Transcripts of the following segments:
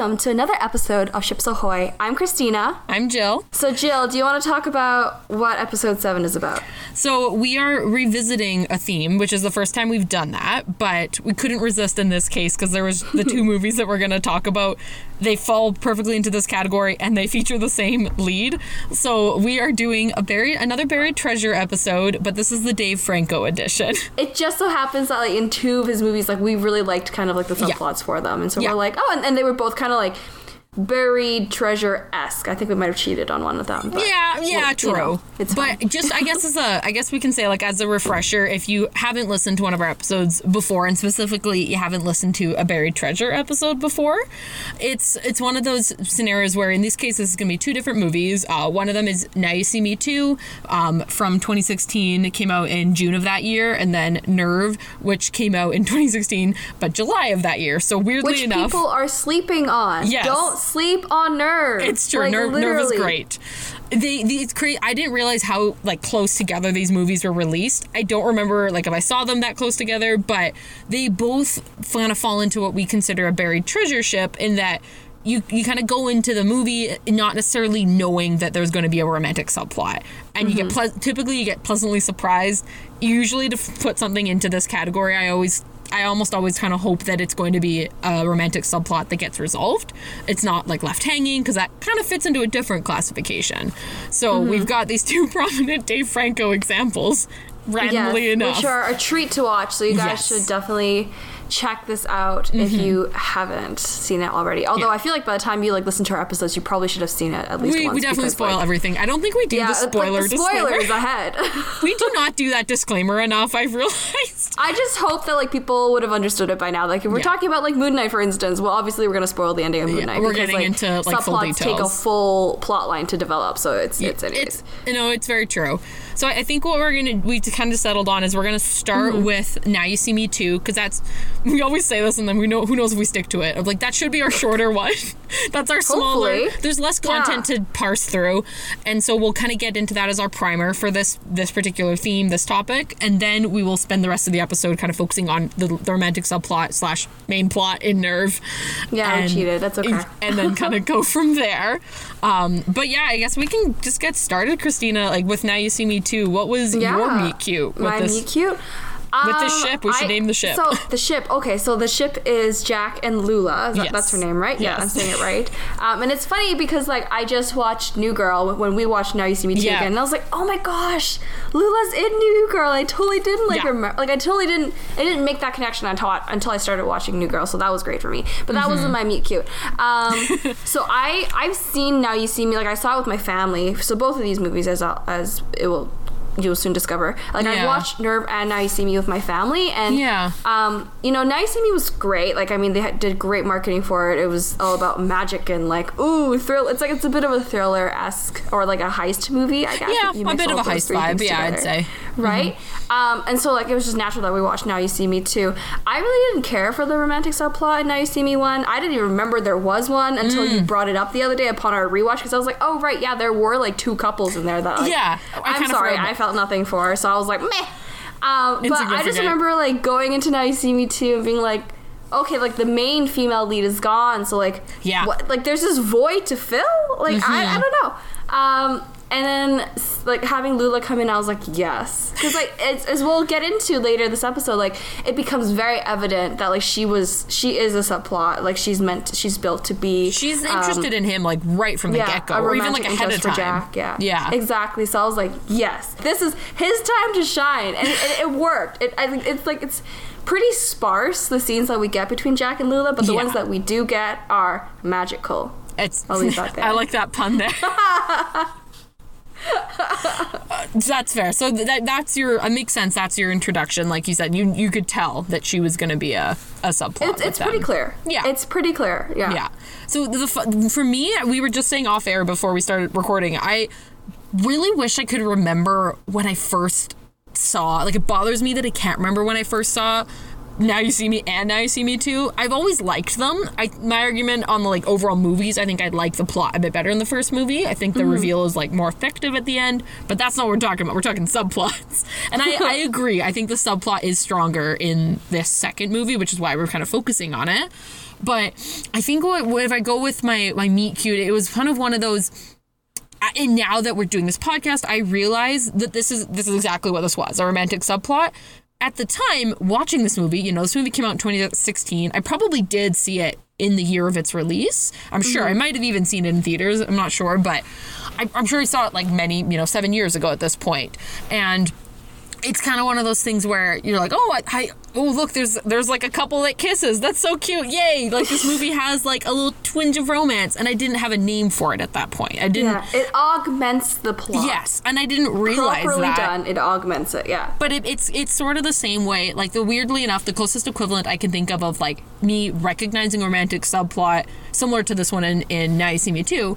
welcome to another episode of Ships Ahoy. I'm Christina. I'm Jill. So, Jill, do you want to talk about what episode 7 is about? So, we are revisiting a theme, which is the first time we've done that, but we couldn't resist in this case because there was the two movies that we're going to talk about. They fall perfectly into this category and they feature the same lead. So, we are doing a buried another buried treasure episode, but this is the Dave Franco edition. It just so happens that like in two of his movies, like we really liked kind of like the Yeah. subplots for them, and so Yeah. we're like, oh, and, and they were both kind of like buried treasure esque. I think we might have cheated on one of them. But, Yeah, yeah, well, you true. know, it's but fine. just I guess as a I guess we can say like as a refresher, if you haven't listened to one of our episodes before, and specifically you haven't listened to a buried treasure episode before, it's it's one of those scenarios where in these cases it's gonna be two different movies. Uh, one of them is Now You See Me Too, um, from 2016. It came out in June of that year, and then Nerve, which came out in 2016, but July of that year. So weirdly which enough, people are sleeping on. Yes. Don't sleep on nerve. It's true. Like, Nerve, Nerve is great. They, the, it's crazy. I didn't realize how like close together these movies were released. I don't remember like if I saw them that close together, but they both kind of fall into what we consider a buried treasure ship in that you you kind of go into the movie not necessarily knowing that there's going to be a romantic subplot, and you get mm-hmm. ple- typically you get pleasantly surprised. Usually, to f- put something into this category, I always I almost always kind of hope that it's going to be a romantic subplot that gets resolved. It's not like left hanging because that kind of fits into a different classification. So Mm-hmm. we've got these two prominent Dave Franco examples, randomly yes, enough. which are a treat to watch. So you guys Yes. Should definitely check this out if mm-hmm. you haven't seen it already. Although Yeah. I feel like by the time you like listen to our episodes, you probably should have seen it at least we, once. we definitely because, spoil like, everything. I don't think we do Yeah, the it's like spoiler the disclaimer. spoilers ahead. we do not do that disclaimer enough. I've realized. I just hope that like people would have understood it by now. Like if we're Yeah. talking about like Moon Knight, for instance, well, obviously we're gonna spoil the ending of Moon Knight. we're because, getting into, like, full subplots take a full plot line to develop. So it's it's anyways. It's you know it's very true. So I I think what we're gonna we kind of settled on is we're gonna start Mm-hmm. with Now You See Me Too because that's we always say this and then we know who knows if we stick to it. Of like that should be our shorter one. that's our smaller. Hopefully. There's less content Yeah. to parse through, and so we'll kind of get into that as our primer for this this particular theme, this topic, and then we will spend the rest of the episode kind of focusing on the, the romantic subplot slash main plot in Nerve. Yeah, and, cheated. That's okay. And then kind of go from there. Um, but yeah, I guess we can just get started, Christina. Like with Now You See Me Too. What was yeah. your meet cute My this? meet cute. With this Um, ship? We should name the ship. So the ship. Okay, so the ship is Jack and Lula. That- Yes. That's her name, right? Yeah, I'm saying it right. Um, and it's funny because like I just watched New Girl when we watched Now You See Me Too Yeah. again, and I was like, oh my gosh, Lula's in New Girl. I totally didn't like Yeah. remember. Like I totally didn't. I didn't make that connection until I, until I started watching New Girl. So that was great for me. But that Mm-hmm. wasn't my meet cute. Um, so I I've seen Now You See Me. Like I saw it with my family. So both of these movies, as as it will. You'll soon discover. Like I've watched Nerve and Now You See Me with my family, and Yeah. um, you know, Now You See Me was great. Like, I mean, they did great marketing for it. It was all about magic and like, ooh, thrill. It's like it's a bit of a thriller esque or like a heist movie. I guess. Yeah, a bit of a heist vibe, yeah, I'd say. Right. Um, and so like it was just natural that we watched Now You See Me too. I really didn't care for the romantic subplot in Now You See Me one. I didn't even remember there was one until Mm. you brought it up the other day upon our rewatch because I was like, oh right, yeah, there were like two couples in there that like, Yeah, I I'm sorry, I felt nothing for. So I was like, meh. Um, but I just remember like going into Now You See Me too and being like, okay, like the main female lead is gone, so like, Yeah. what, like there's this void to fill. Like I, I don't know. Um, and then like having Lula come in, I was like, yes, because like it's, as we'll get into later this episode, like it becomes very evident that like she was she is a subplot, like she's meant she's built to be. She's um, interested in him like right from the get go, or even like ahead of time. for Jack. Yeah, yeah. exactly. So I was like, yes, this is his time to shine, and it, it worked. It, I think it's like it's pretty sparse the scenes that we get between Jack and Lula, but the Yeah. ones that we do get are magical. It's. I'll leave that there. I like that pun there. that's fair. So that that's your. It makes sense. That's your introduction. Like you said, you you could tell that she was going to be a a subplot. It's, it's pretty clear. Yeah. it's pretty clear. Yeah, Yeah. So the for me, we were just saying off air before we started recording. I really wish I could remember when I first saw. Like it bothers me that I can't remember when I first saw. Now you see me and now you see me too. I've always liked them. I my argument on the like overall movies, I think I'd like the plot a bit better in the first movie. I think the mm-hmm. reveal is like more effective at the end, but that's not what we're talking about. We're talking subplots. And I, I agree. I think the subplot is stronger in this second movie, which is why we're kind of focusing on it. But I think what, what if I go with my my meet cute, it was kind of one of those and now that we're doing this podcast, I realize that this is this is exactly what this was a romantic subplot. At the time, watching this movie, you know, this movie came out in 2016. I probably did see it in the year of its release. I'm sure I mm-hmm. might have even seen it in theaters. I'm not sure, but I, I'm sure I saw it like many, you know, seven years ago at this point. And it's kind of one of those things where you're like, oh, I, I, oh look, there's there's like a couple that kisses. That's so cute, yay! Like this movie has like a little twinge of romance, and I didn't have a name for it at that point. I didn't. Yeah, it augments the plot. Yes, and I didn't realize properly that. done, it augments it. Yeah. But it, it's it's sort of the same way. Like the weirdly enough, the closest equivalent I can think of of like me recognizing romantic subplot similar to this one in, in Now You See Me Too,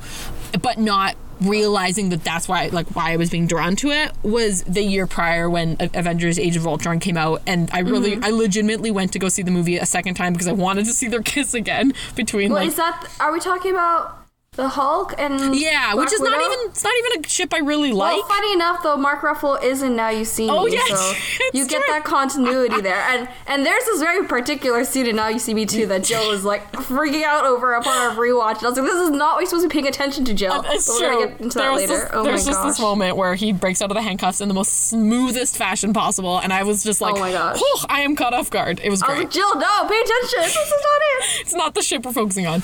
but not realizing that that's why like why I was being drawn to it was the year prior when Avengers Age of Ultron came out and I really Mm-hmm. I legitimately went to go see the movie a second time because I wanted to see their kiss again between Well, like is that? Are we talking about the Hulk and? yeah, Black which is not even it's not even a ship I really like. Well, funny enough, though, Mark Ruffalo is in Now You See oh, Me, Oh, yes, so you get true. that continuity there. And and there's this very particular scene in Now You See Me too that Jill is like freaking out over upon our rewatch. And I was like, this is not what you're supposed to be paying attention to, Jill. Um, it's but true. we're into there that later. This, oh there's my just gosh. this moment where he breaks out of the handcuffs in the most smoothest fashion possible, and I was just oh like, Oh my gosh. "Whew, I am caught off guard. It was I was great. like, Jill, no, pay attention. This is not it. it's not the ship we're focusing on,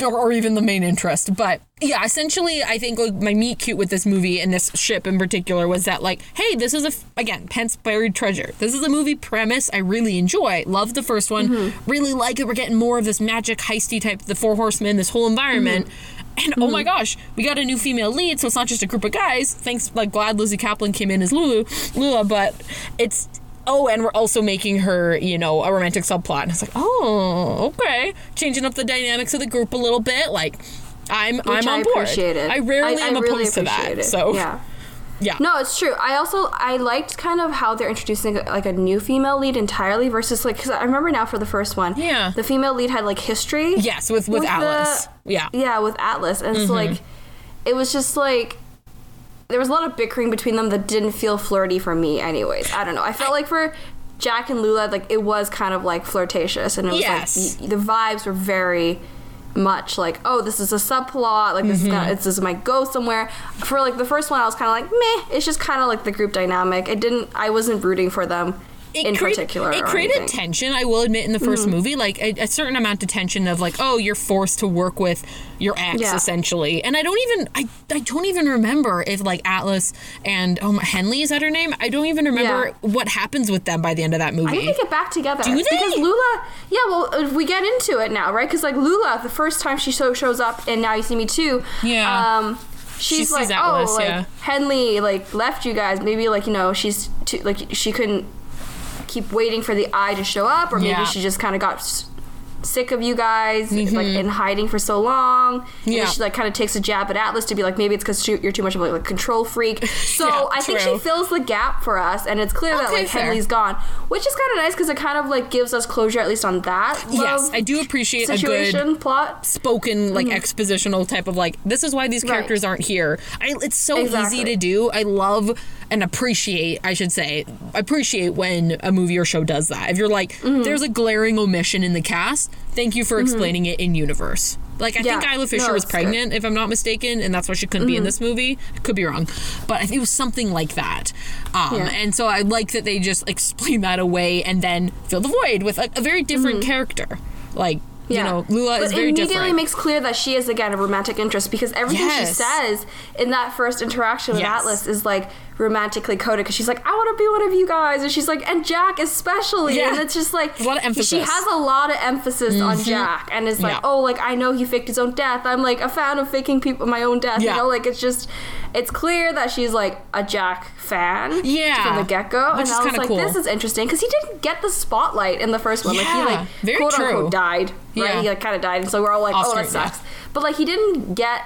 or, or even the main interest. But yeah, essentially, I think like, my meet cute with this movie and this ship in particular was that like, hey, this is a f- again Pence buried treasure. This is a movie premise I really enjoy. Love the first one. Mm-hmm. Really like it. We're getting more of this magic heisty type, the Four Horsemen, this whole environment. Mm-hmm. And oh my gosh, we got a new female lead, so it's not just a group of guys. Thanks, like glad Lizzy Caplan came in as Lulu, Lula, but it's oh, and we're also making her, you know, a romantic subplot. And it's like, oh, okay, changing up the dynamics of the group a little bit. Like, I'm I'm on I board. appreciated. I rarely I- I am really opposed to that. it. So yeah. yeah, No, it's true. I also I liked kind of how they're introducing like a new female lead entirely versus like because I remember now for the first one, Yeah. the female lead had like history. yes, with with, the- Alice. yeah, yeah, with Atlas, and Mm-hmm. so like it was just like there was a lot of bickering between them that didn't feel flirty for me. Anyways, I don't know. I felt like for Jack and Lula, like it was kind of like flirtatious, and it was Yes. like the vibes were very much like oh this is a subplot like this Mm-hmm. is gonna it's, this might go somewhere. For like the first one i was kind of like meh it's just kind of like the group dynamic. It didn't i wasn't rooting for them in create- particular It created anything. tension, I will admit, in the 1st Mm-hmm. movie, like a, a certain amount of tension of like, oh, you're forced to work with your ex Yeah. essentially. And I don't even, I, I don't even remember if like Atlas and um Henley is that her name? I don't even remember Yeah. what happens with them by the end of that movie. I think they get back together. Do they? Because Lula, yeah, well, uh, we get into it now, right? Because like Lula, the first time she so shows up in Now You See Me Too, Yeah. um, she's sees like, Atlas, oh, like yeah. Henley like left you guys. Maybe like you know she's too, like she couldn't keep waiting for the eye to show up, or maybe Yeah. she just kind of got. S- sick of you guys like in hiding for so long Mm-hmm. Yeah. then she like kind of takes a jab at atlas to be like maybe it's because you're too much of like, a control freak so Yeah, i think she fills the gap for us and it's clear that like fair. henley's gone which is kind of nice because it kind of like gives us closure at least on that yes, I do appreciate a good situation plot spoken like Mm-hmm. expositional type of like this is why these Right. characters aren't here I, it's so Exactly. easy to do i love and appreciate i should say appreciate when a movie or show does that if you're like Mm-hmm. there's a glaring omission in the cast thank you for explaining it in universe like I think Yeah. Isla Fisher No, was it's good. Mm-hmm. pregnant, if I'm not mistaken, and that's why she couldn't be in this movie. Could be wrong, but I think it was something like that. Um, Yeah. And so I like that they just explain that away and then fill the void with a, a very different character. Like you know, Lula but is very immediately different. makes clear that she is again a romantic interest because everything she says in that first interaction with Yes. Atlas is like romantically coded because she's like, I want to be one of you guys, and she's like, and Jack especially, Yeah. and it's just like A lot of She emphasis. Mm-hmm. has a lot of emphasis on Jack, and it's like, Yeah. oh, like I know he faked his own death. I'm like a fan of faking people my own death. Yeah. You know, like it's just, it's clear that she's like a Jack fan. Yeah. from the get go, and is I was like, cool. this is interesting because he didn't get the spotlight in the first one. Like he like very quote true. unquote died. Right, Yeah. he like kind of died, and so we're all like, Oscar, "Oh, that sucks." But like, he didn't get.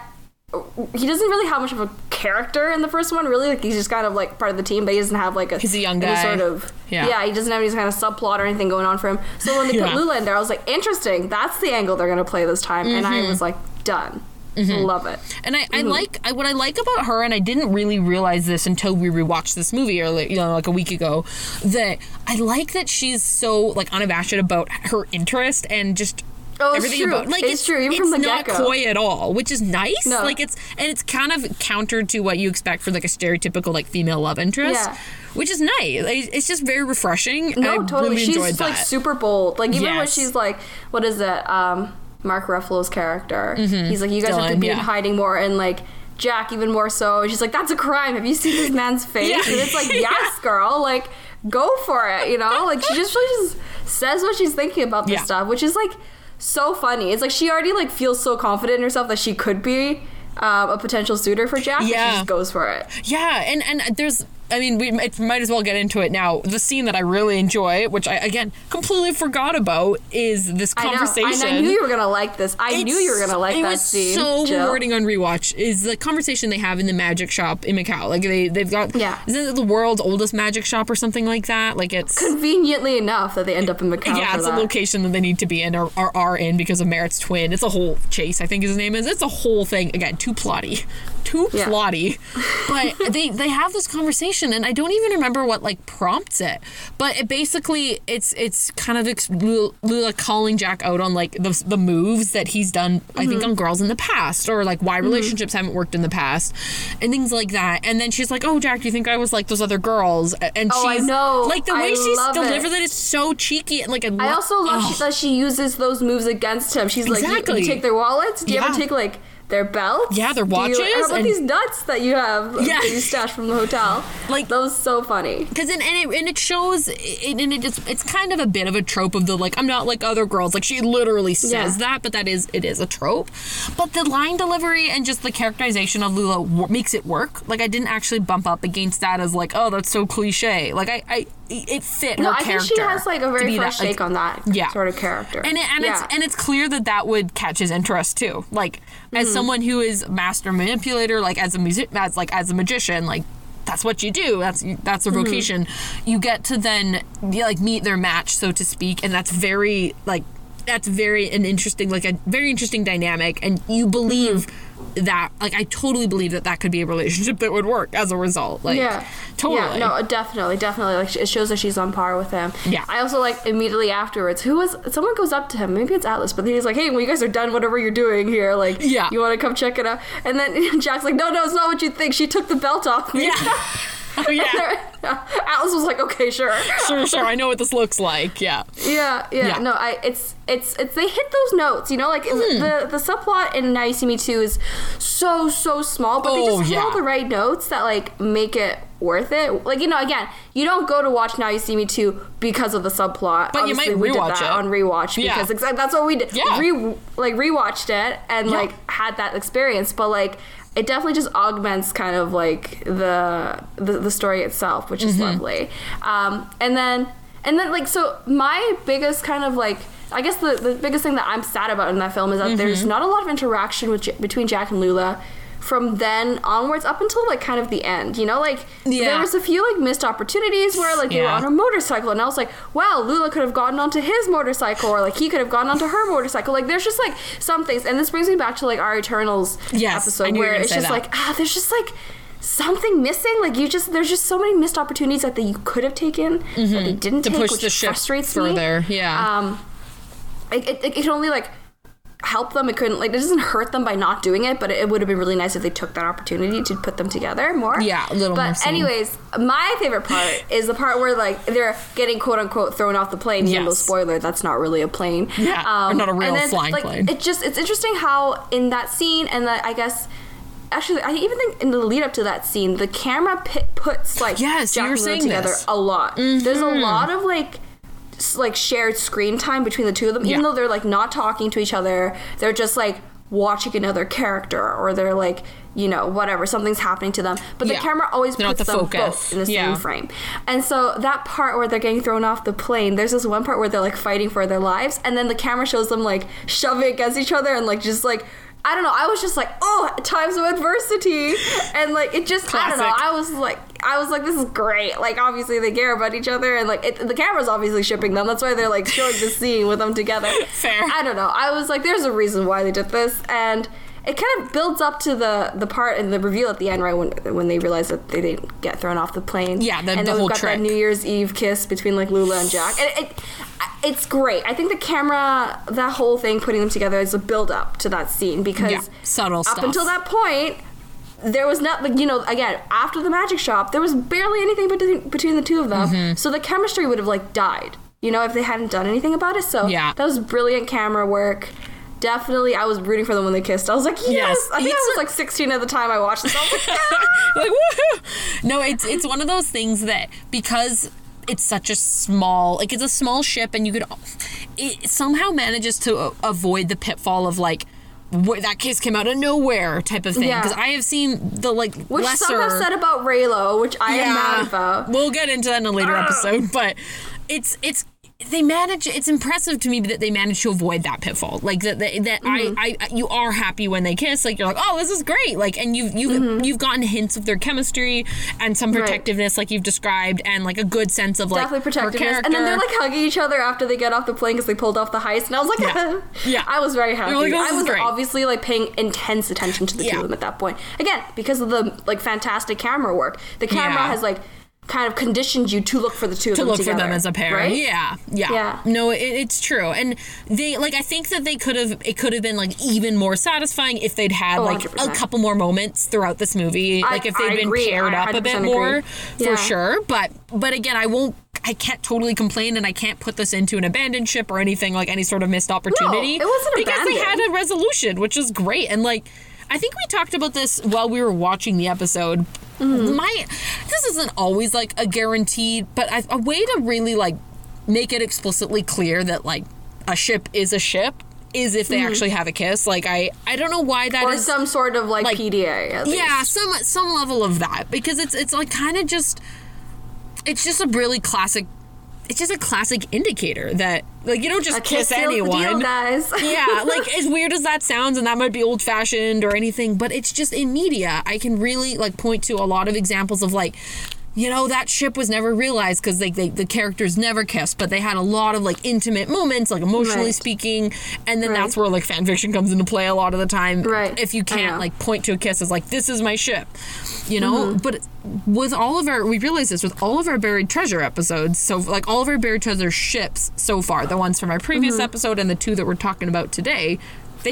He doesn't really have much of a character in the first one. Really, like he's just kind of like part of the team, but he doesn't have like a. He's a young guy. Sort of. Yeah. Yeah. He doesn't have any kind of subplot or anything going on for him. So when they Yeah. put Lula in there, I was like, interesting. That's the angle they're gonna play this time, and Mm-hmm. I was like, done. Love it. And I, Mm-hmm. Like I, what I like about her, and I didn't really realize this until we rewatched this movie earlier, you know, like a week ago. That I like that she's so like unabashed about her interest and just Oh, it's everything true. about like It's true, even it's from the not get-go. coy at all, which is nice. No. Like it's and it's kind of counter to what you expect for like a stereotypical like female love interest, Yeah. which is nice. Like, it's just very refreshing. No, I totally. really she's like super bold. Like even when she's like, what is it? Um, Mark Ruffalo's character. He's like, you guys have to Dylan, be in Mm-hmm. yeah. hiding more, and like Jack even more so. And she's like, that's a crime. Have you seen this man's face? Yeah. And it's like, yes, girl. Like, go for it. You know, like she just really just says what she's thinking about this Yeah. stuff, which is like so funny. It's like she already like feels so confident in herself that she could be. Um, a potential suitor for Jack, and Yeah. she just goes for it. Yeah, and and there's I mean we might, might as well get into it now. The scene that I really enjoy, which I again completely forgot about, is this I know. conversation. I, I knew you were gonna like this. I knew you were gonna like it that was scene. so Jill. rewarding on rewatch. Is the conversation they have in the magic shop in Macau? Like they they've got Yeah. isn't it the world's oldest magic shop or something like that? Like it's conveniently enough that they end up in Macau. yeah, it's that. a location that they need to be in or, or are in because of Merritt's twin. It's a whole chase, I think his name is. It's a whole thing. Again, too plotty. Too Yeah. plotty. But they they have this conversation and I don't even remember what like prompts it. But it basically it's it's kind of ex- Lula calling Jack out on like the, the moves that he's done I think Mm-hmm. on girls in the past or like why relationships haven't worked in the past and things like that. And then she's like, "Oh, Jack, do you think I was like those other girls?" And Oh, I she's know. like the I way she's love it. delivered it is so cheeky and like a I also love she, that she uses those moves against him. She's like, you, you take their wallets. Do you Yeah. ever take like their belts? Yeah, their Do you- watches how about and- these nuts that you have Yeah. that you stashed from the hotel? Like- that was so funny. because and, and it and it shows it, and it is it's kind of a bit of a trope of the like I'm not like other girls like she literally says Yeah. that but that is it is a trope but the line delivery and just the characterization of Lula w- makes it work like I didn't actually bump up against that as like oh that's so cliche like I I it fit No, her I think she has like a very fresh that, like, take on that Yeah. sort of character. and it, and yeah. it's and it's clear that that would catch his interest too. Like as mm-hmm. someone who is master manipulator, like as a music, as like as a magician, like that's what you do. That's that's a mm-hmm. vocation. You get to then yeah, like meet their match, so to speak, and that's very like that's very an interesting like a very interesting dynamic, and you believe. Mm-hmm. That like I totally believe that that could be a relationship that would work as a result. Like yeah, totally. Yeah, no, definitely, definitely. Like it shows that she's on par with him. Yeah. I also like immediately afterwards. Who was someone goes up to him? Maybe it's Atlas, but he's like, "Hey, when you guys are done, whatever you're doing here, like, Yeah. you want to come check it out?" And then Jack's like, "No, no, it's not what you think. She took the belt off me." Yeah. oh yeah. Atlas was like, "Okay, sure." sure, sure. I know what this looks like. Yeah. Yeah, yeah, Yeah. No, I it's it's it's they hit those notes, you know, like Hmm. the the subplot in Now You See Me Too is so so small, but they Oh, just hit all the right notes that like make it worth it. Like you know, again, you don't go to watch Now You See Me Too because of the subplot. But you Obviously, might we did rewatch that it. on rewatch Yeah. because exactly that's what we did. Yeah. Re, like rewatched it and Yeah. like had that experience, but like. It definitely just augments kind of like the the, the story itself, which is Mm-hmm. lovely. Um, and then and then like so my biggest kind of like I guess the, the biggest thing that I'm sad about in that film is that there's Mm-hmm. not a lot of interaction with between Jack and Lula from then onwards up until like kind of the end. You know, like Yeah. there was a few like missed opportunities where like they were on a motorcycle and I was like, wow, Lula could have gotten onto his motorcycle or like he could have gotten onto her motorcycle. Like there's just like some things and this brings me back to like our Eternals Yes, episode knew you were where it's just that. like ah there's just like something missing like you just there's just so many missed opportunities that, you could have taken that they didn't Mm-hmm. To take push which the frustrates me further, yeah. um it, it, it only like help them it couldn't like it doesn't hurt them by not doing it but it, would have been really nice if they took that opportunity to put them together more Yeah, a little but anyways my favorite part is the part where like they're getting quote unquote thrown off the plane Yes. spoiler that's not really a plane Um, Yeah, or not a real and then, flying like, plane. it just it's interesting how in that scene and that i guess Actually, I even think in the lead up to that scene, the camera pi puts like Yes, you Jack were and Lula saying together this. Mm-hmm. a lot. There's a lot of like like shared screen time between the two of them even Yeah. though they're like not talking to each other they're just like watching another character or they're like you know whatever something's happening to them but the Yeah. camera always They're puts the them focus. both in the Yeah. same frame and so that part where they're getting thrown off the plane there's this one part where they're like fighting for their lives and then the camera shows them like shoving against each other and like just like I don't know. I was just like, oh, times of adversity, and like it just, I don't know. I was like, I was like, this is great. Like obviously they care about each other, and like it, the camera's obviously shipping them. That's why they're like showing the scene with them together. Fair. I don't know. I was like, there's a reason why they did this, and it kind of builds up to the the part and the reveal at the end, right when when they realize that they didn't get thrown off the plane. Yeah, the- and the then whole we've got trick. that New Year's Eve kiss between like Lula and Jack. And it, it's great. I think the camera, that whole thing, putting them together is a build up to that scene because Yeah, subtle up stuff. until that point. There was not, like, you know, again, after the magic shop, there was barely anything between, between the two of them. Mm-hmm. So the chemistry would have, like, died, you know, if they hadn't done anything about it. So Yeah. that was brilliant camera work. Definitely, I was rooting for them when they kissed. I was like, yes. Yes. I think I was like 16 at the time I watched this. I was like, yeah. like woohoo! No, it's it's one of those things that because it's such a small like it's a small ship and you could it somehow manages to avoid the pitfall of like wh- that kiss came out of nowhere type of thing Yeah. because I have seen the like Which lesser some have said about Reylo, which I am mad about. We'll get into that in a later Ugh. episode, but it's it's they manage it's impressive to me that they manage to avoid that pitfall like that that, that Mm-hmm. I, I you are happy when they kiss like you're like oh this is great like and you've you've you've gotten hints of their chemistry and some Mm-hmm. Right. protectiveness like you've described and like a good sense of like Definitely protectiveness. And then they're like hugging each other after they get off the plane because they pulled off the heist. And I was like, Yeah. Yeah. I was very happy. like, I was great. obviously like paying intense attention to the two of them at that point. Again, because of the like fantastic camera work. The camera Yeah. has like kind of conditioned you to look for the two of to look together, for them as a pair. Right? Yeah, yeah, Yeah. No, it, it's true, and they like. I think that they could have. It could have been like even more satisfying if they'd had Oh, like a 100%. couple more moments throughout this movie. I- like if I they'd been paired up a bit 100% more, agree. for sure. But but again, I won't. I can't totally complain, and I can't put this into an abandoned ship or anything like any sort of missed opportunity. it wasn't because they had a resolution, which is great, and like. I think we talked about this while we were watching the episode. Mm-hmm. My this isn't always like a guaranteed, but I, a way to really like make it explicitly clear that like a ship is a ship is if they actually have a kiss. Like I I don't know why that is. Mm-hmm. Or some sort of like, like- PDA. Yeah, some some level of that because it's it's like kind of just it's just a really classic. It's just a classic indicator that like you don't just kiss kiss anyone deal, guys. yeah, like as weird as that sounds, and that might be old fashioned or anything, but it's just in media. I can really like point to a lot of examples of like, you know, that ship was never realized because the characters never kissed, but they had a lot of like intimate moments, like emotionally Right. speaking, and then Right. that's where like fan fiction comes into play a lot of the time. Right. If you can't like point to a kiss as like this is my ship, you know. Mm-hmm. But with all of our, we realize this with all of our buried treasure episodes. So like all of our buried treasure ships so far, the ones from our previous Mm-hmm. episode and the two that we're talking about today.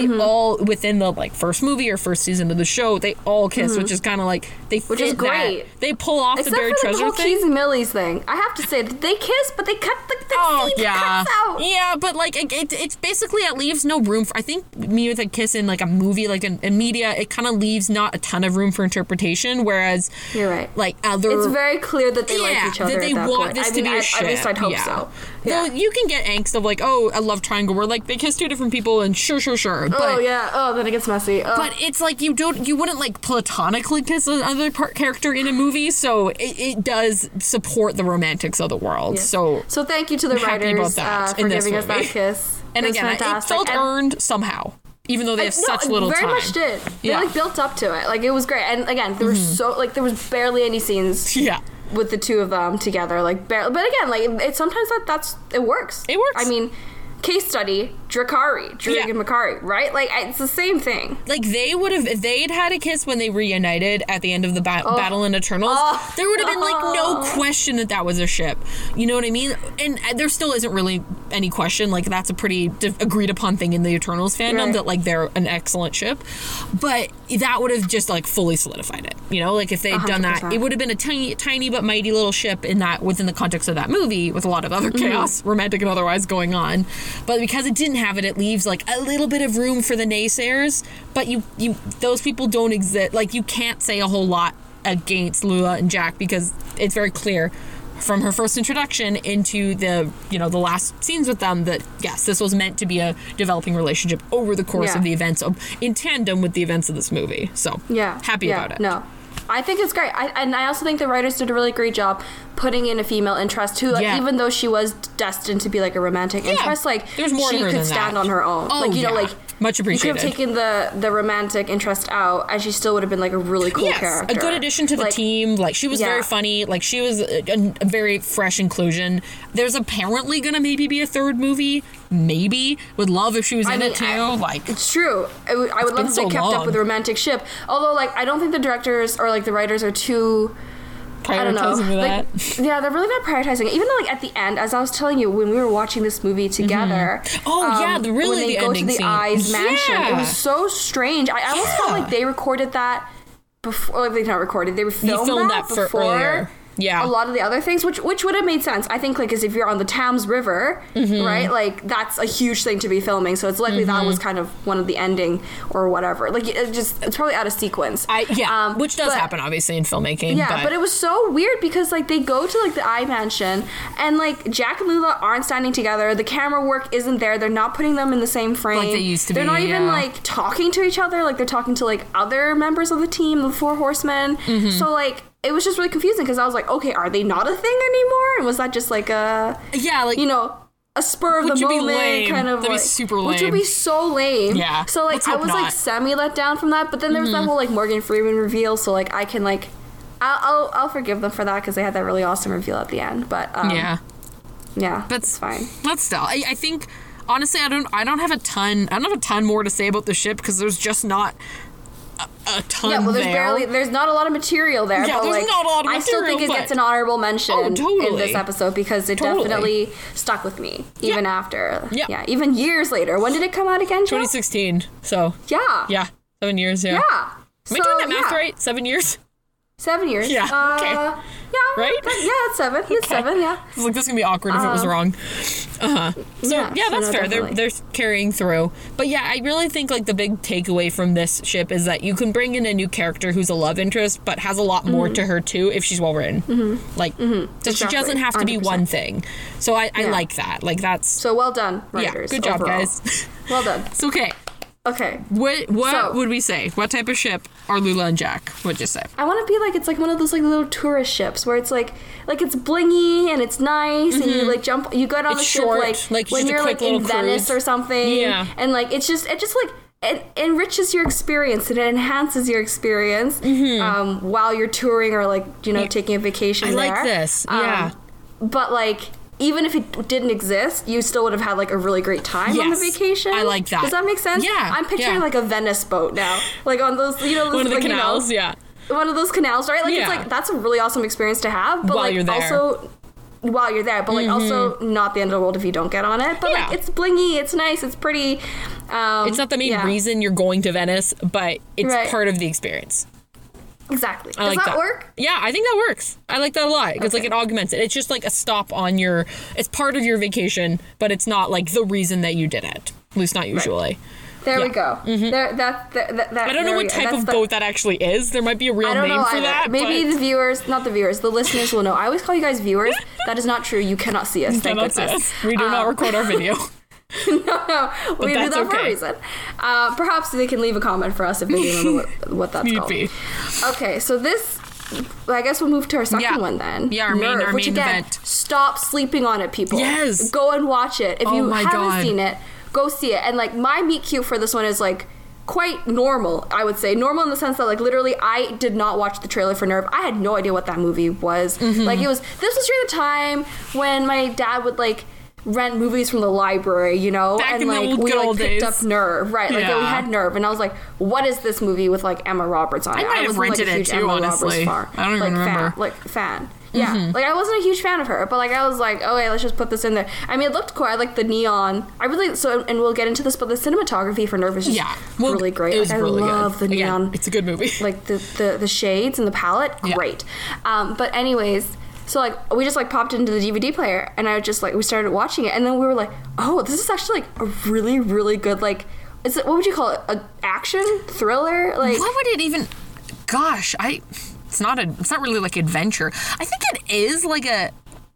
They all within the like first movie or first season of the show, they all kiss, which is kind of like they Mm-hmm. Which is great. That. They pull off Except the buried for like, the treasure whole thing. And Millies thing. I have to say, they kiss, but they cut the, the Oh yeah, out. yeah, but like it, it, it's basically it leaves no room for. I think me with a kiss in like a movie, like in, in media, it kind of leaves not a ton of room for interpretation. Whereas You're right. like other, It's very clear that they yeah, like each other. that they at that want point. this I to mean, be a I- ship. At least I'd hope yeah. so. Though you can get angst of like, oh, a love triangle where like they kiss two different people and sure, sure, sure. But, oh yeah. Oh, then it gets messy. Oh. But it's like you don't, you wouldn't like platonically kiss another part character in a movie, so it, it does support the romantics of the world. So So thank you to the writers uh, for in this giving us that kiss. And it again, it fantastic. felt And- earned somehow, even though they have no, such it little very time. much did. They Yeah. like built up to it. Like it was great. And again, there was so like there was barely any scenes Yeah. with the two of them together. Like barely. But again, like it sometimes that that's it works. It works. I mean, case study Drakari, Druig Yeah. and Makkari, right? Like it's the same thing. Like they would have, if they'd had a kiss when they reunited at the end of the ba- battle in Eternals, Oh. there would have been like no Oh. question that that was a ship. You know what I mean? And uh, there still isn't really any question. Like that's a pretty agreed upon thing in the Eternals fandom Right. that like they're an excellent ship. But that would have just like fully solidified it. You know, like if they had done that, it would have been a tiny, tiny but mighty little ship in that within the context of that movie with a lot of other Mm-hmm. chaos, romantic and otherwise, going on. But because it didn't have it, it leaves like a little bit of room for the naysayers. But you, you, those people don't exist. Like you can't say a whole lot against Lula and Jack because it's very clear from her first introduction into the you know the last scenes with them that yes this was meant to be a developing relationship over the course Yeah. of the events of in tandem with the events of this movie so Yeah. happy yeah, about it No. I think it's great. I, and I also think the writers did a really great job putting in a female interest who, like, Yeah. even though she was destined to be like a romantic interest, like there's more she could stand that. on her own. Oh, like you know, like Much appreciated. You could have taken the the romantic interest out, and she still would have been like a really cool yes, character. a good addition to the Like, team. Like she was Yeah. very funny. Like she was a, a, very fresh inclusion. There's apparently gonna maybe be a third movie. Maybe would love if she was I in mean, it too. I- like It's true. I would I would love if so kept long. up with the romantic ship. Although, like, I don't think the directors or like the writers are too. I don't know. prioritizing with Like, yeah, they're really not prioritizing it. Even though, like, at the end, as I was telling you, when we were watching this movie mm-hmm. together. Oh, yeah, um, the- really when they the go ending to the scene. Eyes mansion, it was so strange. I, I almost felt like they recorded that before. Like, they not recorded. They were filmed, filmed that, that for before. earlier. Yeah. a lot of the other things, which which would have made sense. I think like as if you're on the Thames River, Mm-hmm. right? Like that's a huge thing to be filming. So it's likely that was kind of one of the ending or whatever. Like it just it's probably out of sequence. I yeah, Um, which does but- happen obviously in filmmaking. Yeah, but, but, it was so weird because like they go to like the eye mansion and like Jack and Lula aren't standing together. The camera work isn't there. They're not putting them in the same frame. Like they used to They're be, not even yeah. like talking to each other. Like they're talking to like other members of the team, the Four Horsemen. Mm-hmm. So like it was just really confusing because I was like, okay, are they not a thing anymore? And was that just like a yeah, like you know? A spur of the be moment lame. kind of That'd be like, super which would be so lame. Yeah. So like I was not. like semi let down from that, but then there was Mm-hmm. that whole like Morgan Freeman reveal, so like I can like I'll I'll, I'll forgive them for that because they had that really awesome reveal at the end. But um, yeah. yeah, That's that's fine. That's still. I, I think honestly, I don't. I don't have a ton. I don't have a ton more to say about the ship because there's just not a, a ton Yeah, well, there's there. barely there's not a lot of material there. Yeah, but there's like, not a lot of material. I still think it gets an honorable mention Oh, in this episode because it Totally. definitely stuck with me even Yeah. after. Yeah. yeah, even years later. When did it come out again? Joe? 2016. So Yeah, yeah, seven years. Yeah. yeah. Am I doing that math right? Seven years. Seven years. Yeah, Uh, okay. Yeah. Right? that- yeah, it's seven. It's seven. Yeah. I was like, this is gonna be awkward if it was Um, wrong. Uh huh. So yeah, yeah, so that's no, fair. They're they're carrying through. But yeah, I really think like the big takeaway from this ship is that you can bring in a new character who's a love interest, but has a lot more to her too if she's well written. Like, so she Mm-hmm. Exactly. doesn't have to be 100%. one thing. So I, I Yeah. like that. Like that's So well done, yeah, good job, overall. guys. Well done. it's okay. Okay. What what So- would we say? What type of ship are Lula and Jack? What'd you say? I want to be like it's like one of those like little tourist ships where it's like like it's blingy and it's nice and you like jump you go down Mm-hmm. It's the ship short, like, like, when you're like in little Venice cruise. or something Yeah. and like it's just it just like it enriches your experience and it enhances your experience um, while you're touring or like you know taking a vacation Mm-hmm. I like this, Um, yeah. but like even if it didn't exist, you still would have had like a really great time on the vacation. I like that. Does that make sense? Yeah, I'm picturing yeah. like a Venice boat now, like on those you know those, One of the like, you know, canals, yeah. one of those canals, right? Like Yeah. it's like that's a really awesome experience to have, but While like you're there. also while you're there, but like also not the end of the world if you don't get on it. But Yeah. like it's blingy, it's nice, it's pretty. Um, It's not the main reason you're going to Venice, but it's Right. part of the experience. Exactly. I Does like that, work? Yeah, I think that works. I like that a lot because like it augments it. It's just like a stop on your. It's part of your vacation, but it's not like the reason that you did it. At least not usually. There we Yeah. Mm-hmm. go. There, that, that, that, I don't know what type of the- boat that actually is. There might be a real name know for that. Maybe but the viewers, not the viewers, the listeners will know. I always call you guys viewers. That is not true. You cannot see us. you cannot see us. We do not Um, record our video. no, no, we do that for a reason. Uh, perhaps they can leave a comment for us if they do remember what, what that's called. be. Okay, so this, I guess we'll move to our second Yeah. one then. Yeah, our main- Nerve, our which main again, event. stop sleeping on it, people. Yes. Go and watch it. If Oh you haven't God. seen it, go see it. And like my meet cute for this one is like quite normal, I would say. Normal in the sense that like literally I did not watch the trailer for Nerve. I had no idea what that movie was. Mm-hmm. Like it was this was during the time when my dad would like rent movies from the library, you know, Back and like we like picked days. up Nerve, right? Like we had Nerve, and I was like, "What is this movie with like Emma Roberts on it?" I might have wasn't, like, rented a it huge too, Emma honestly. Roberts fan, I don't even like, remember. Fan, like fan. Yeah, like I wasn't a huge fan of her, but like I was like, oh wait, let's just put this in there. I mean, it looked cool. I like the neon. I really so, and we'll get into this, but the cinematography for Nerve is just Yeah, Well, really great. It was like, really I love good. the Again, neon it's a good movie. like the, the the shades and the palette Yeah. great um, but anyways so like we just like popped into the dvd player and i just like we started watching it and then we were like oh this is actually like a really really good like is it what would you call it a action thriller like what would it even? Gosh, I. It's not a. It's not really like adventure. I think it is like a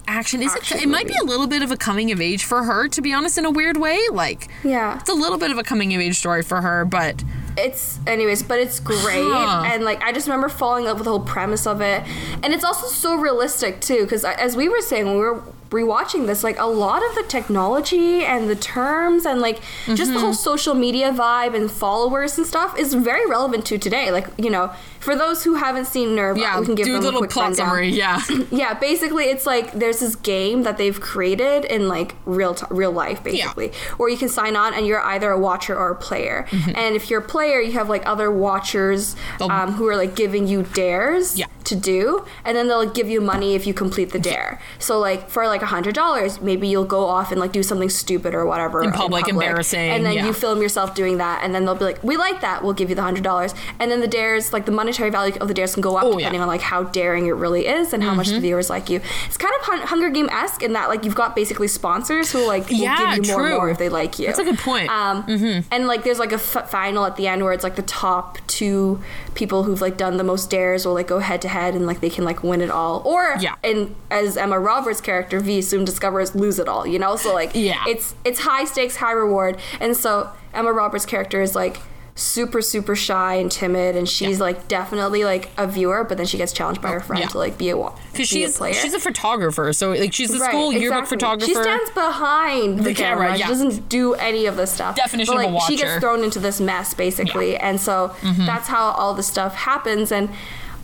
action. Is Action it? It might be a little bit of a coming of age for her, to be honest, in a weird way. Like yeah it's a little bit of a coming of age story for her, but it's anyways but it's great Huh. and like i just remember falling in love with the whole premise of it and it's also so realistic too because as we were saying when we were rewatching this, like a lot of the technology and the terms and like just the whole social media vibe and followers and stuff is very relevant to today. Like you know, for those who haven't seen Nerve, Yeah, we can give do a them little quick plot rundown. summary. Yeah. Yeah, basically, it's like there's this game that they've created in like real t- real life, basically, where you can sign on and you're either a watcher or a player. And if you're a player, you have like other watchers They'll- um, who are like giving you dares Yeah. to do, and then they'll give you money if you complete the dare. So like for like a hundred dollars, maybe you'll go off and like do something stupid or whatever In public, embarrassing, and then yeah. you film yourself doing that, and then they'll be like, "We like that. We'll give you the hundred dollars." And then the dares, like the monetary value of the dares, can go up Oh, yeah. depending on like how daring it really is and how much Mm-hmm. the viewers like you. It's kind of Hun- Hunger Game esque in that like you've got basically sponsors who like will Yeah, give you more and true. more if they like you. That's a good point. Mm-hmm. Um, and like there's like a f- final at the end where it's like the top two people who've like done the most dares will like go head to head and like they can like win it all, or Yeah. and as Emma Roberts' character Vee soon discovers lose it all. You know, so like Yeah. it's it's high stakes, high reward, and so Emma Roberts' character is like super super shy and timid and she's Yeah. like definitely like a viewer but then she gets challenged by her friend yeah. to like be a Because be a she's she's a photographer, so like she's a Right, school yearbook exactly. photographer. She stands behind the, The camera, camera. yeah. She doesn't do any of this stuff. Definition but, of a like, She gets thrown into this mess basically, and so mm-hmm. that's how all this stuff happens. And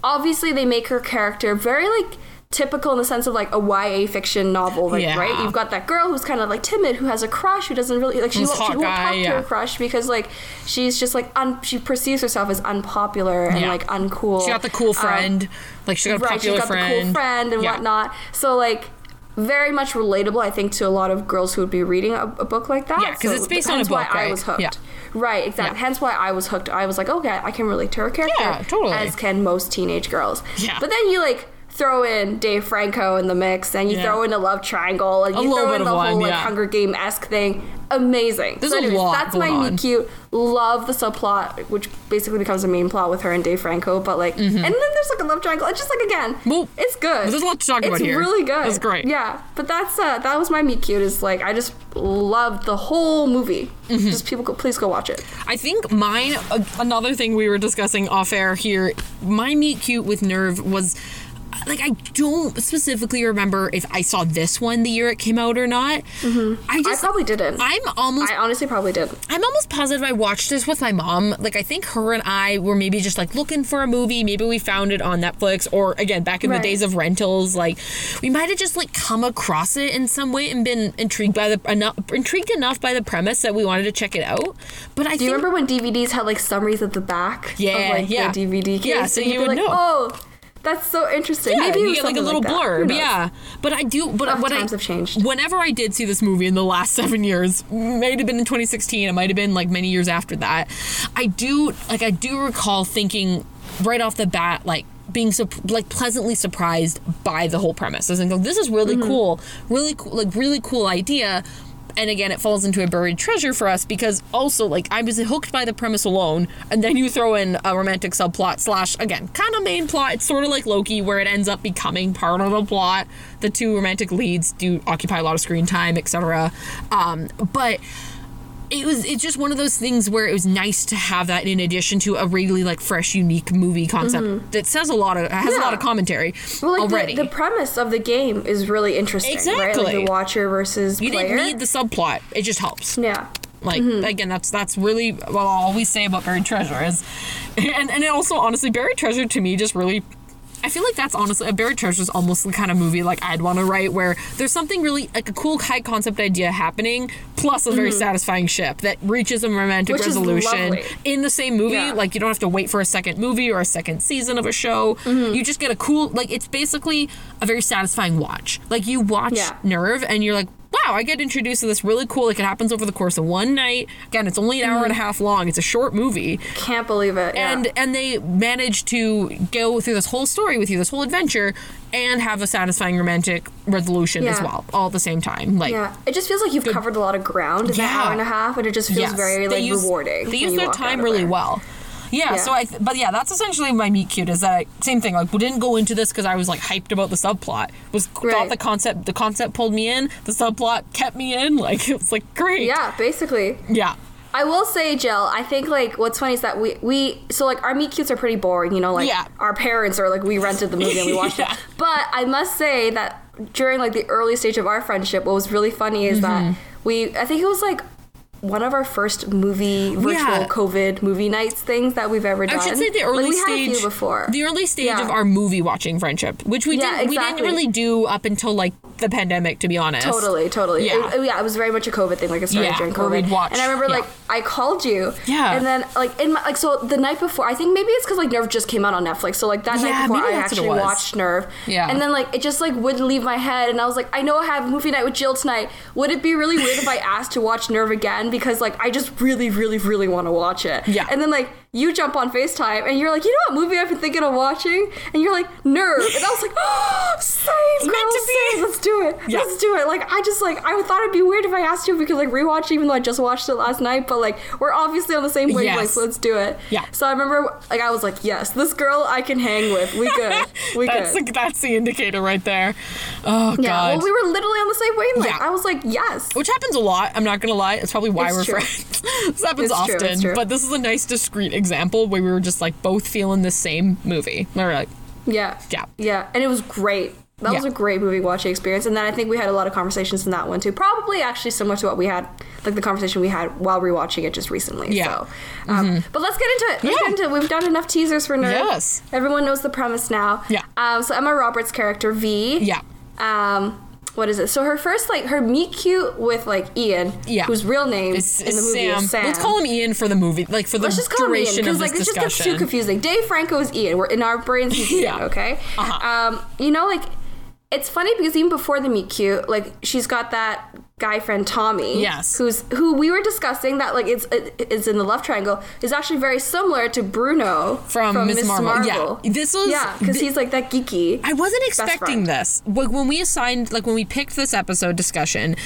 obviously, they make her character very like typical in the sense of like a YA fiction novel, like Yeah. right. You've got that girl who's kind of like timid, who has a crush, who doesn't really like she won't, she won't talk to yeah. her crush because like she's just like un- she perceives herself as unpopular and Yeah. like uncool. She got the cool Um, friend. like she got a right, popular got friend. the cool friend and whatnot. So like very much relatable, I think, to a lot of girls who would be reading a, a book like that. Yeah, 'cause So it's based on a hence why book, I right? was hooked. Yeah. Right, exactly. Yeah. Hence why I was hooked. I was like, okay, I can relate to her character. Yeah, totally. As can most teenage girls. Yeah. But then you like throw in Dave Franco in the mix, and you Yeah. throw in a love triangle, and you throw in the whole like yeah. Hunger Game esque thing. Amazing. There's so a lot that's my on. cute. Love the subplot, which basically becomes a main plot with her and Dave Franco. But like, and then there's like a love triangle. It's just like again, Mm-hmm. Well, it's good. there's a lot to talk it's about here. It's really good. It's great. Yeah, but that's uh, that was my meet cute. Is like I just loved the whole movie. Mm-hmm. Just people, go, please go watch it. I think mine, uh, another thing we were discussing off air here, my meet cute with Nerve was. Like I don't specifically remember if I saw this one the year it came out or not. Mm-hmm. I I just probably didn't. I'm almost I honestly probably did. I'm almost positive I watched this with my mom. Like I think her and I were maybe just like looking for a movie. Maybe we found it on Netflix or again back in Right. the days of rentals. Like we might have just like come across it in some way and been intrigued by the enough intrigued enough by the premise that we wanted to check it out. But I Do think you remember when DVDs had like summaries at the back? Yeah, of, like, yeah. The DVD case. Yeah, so you would like, know. Oh, that's so interesting. Yeah, Maybe you get like a little. Who blurb. Yeah, but I do. But what times I, have changed. Whenever I did see this movie in the last seven years, might have been in 2016. It might have been like many years after that. I do like I do recall thinking right off the bat like being sup- like pleasantly surprised by the whole premise. I was like, this is really Mm-hmm. cool, really cool, like really cool idea. And again, it falls into a buried treasure for us because also like I was hooked by the premise alone, and then you throw in a romantic subplot slash again kind of main plot. It's sort of like Loki, where it ends up becoming part of the plot. The two romantic leads do occupy a lot of screen time, etc. Um, but it was it's just one of those things where it was nice to have that in addition to a really like fresh, unique movie concept that says a lot of has a lot Mm-hmm. Of commentary Well, like already. The, the premise of the game is really interesting, right? Like Exactly. the watcher versus you player. didn't need the subplot; it just helps. yeah. Like again, that's that's really what I'll always say about buried treasure is, and and it also honestly buried treasure to me just really. I feel like that's honestly a buried treasure is almost the kind of movie like I'd want to write where there's something really like a cool high concept idea happening plus a very mm-hmm. satisfying ship that reaches a romantic Which resolution in the same movie. Yeah. Like you don't have to wait for a second movie or a second season of a show. Mm-hmm. You just get a cool like it's basically a very satisfying watch. Like you watch Yeah. Nerve and you're like, wow, I get introduced to this really cool. Like it happens over the course of one night. Again, it's only an hour and a mm. half long. It's a short movie, Can't believe it. Yeah. and and they manage to go through this whole story with you, this whole adventure, and have a satisfying romantic resolution as well, all at the same time. Like. yeah, it just feels like you've covered a lot of ground in that Yeah. hour and a half, and it just feels Yes, very they like use- rewarding. They use their time really there. well. Yeah, Yeah. so I, th- but yeah, that's essentially my meet cute. Is that I, same thing? Like we didn't go into this because I was like hyped about the subplot. Was thought the concept, the concept pulled me in. The subplot kept me in. Like it was like great. Yeah, basically. yeah. I will say, Jill, I think like what's funny is that we we so like our meet cutes are pretty boring, you know, like Yeah. our parents are like we rented the movie and we watched Yeah. it. But I must say that during like the early stage of our friendship, what was really funny is that Mm-hmm. we, I think it was like one of our first movie virtual Yeah. COVID movie nights things that we've ever done. I should say the early like, we stage had a few before. The early stage Yeah. of our movie watching friendship, which we Yeah, didn't we didn't really do up until like the pandemic, to be honest. Totally, totally. Yeah. It, yeah, it was very much a COVID thing. Like it started Yeah, during COVID. we'd watch, And I remember yeah. like I called you. Yeah. And then like in my like so the night before, I think maybe it's because like Nerve just came out on Netflix. So like that Yeah, night before, I that's what it actually watched Nerve. Yeah. And then like it just like wouldn't leave my head, and I was like, I know I have movie night with Jill tonight. Would it be really weird if I asked to watch Nerve again because like I just really, really, really want to watch it. Yeah. And then like you jump on Facetime and you're like, you know what movie I've been thinking of watching? And you're like, Nerve. And I was like, oh, same, meant girl, to be. same. Let's do it. Yeah. Let's do it. Like I just like I thought it'd be weird if I asked you if we could like rewatch it, even though I just watched it last night. But like we're obviously on the same wavelength, Yes. so let's do it. Yeah. So I remember like I was like, yes, this girl I can hang with. We good. We That's good. the, that's the indicator right there. Oh yeah. god. Well, we were literally on the same wavelength. Yeah. I was like, yes. which happens a lot. I'm not gonna lie. It's probably why It's we're true. friends. this happens It's true, often, it's true. but this is a nice discreet example where we were just like both feeling the same movie. We were like, Yeah. Yeah. Yeah. And it was great. That was a great movie watching experience. And then I think we had a lot of conversations in that one too. Probably actually similar to what we had, like the conversation we had while rewatching it just recently. Yeah. Mm-hmm. So, um, but let's get into it. Let's Yeah. get into it. We've done enough teasers for Nerve. Yes. Everyone knows the premise now. Yeah. Um, so Emma Roberts' character Vee. yeah, Um, what is it? So her first like her meet cute with like Ian, Yeah. whose real name it's, in the movie Sam. is Sam. Let's call him Ian for the movie, like for the Let's just call him Ian duration because of this like this just gets too confusing. Dave Franco is Ian. We're in our brains. He's Ian. Yeah. Okay. Uh-huh. Um, you know, like it's funny because even before the meet cute, like she's got that guy friend Tommy. Yes. Who's who we were discussing that like it's it's in the love triangle is actually very similar to Bruno From Miss Marvel. Yeah. This was- yeah because thi- he's like that geeky. I wasn't expecting this. Like when we assigned, like when we picked this episode discussion,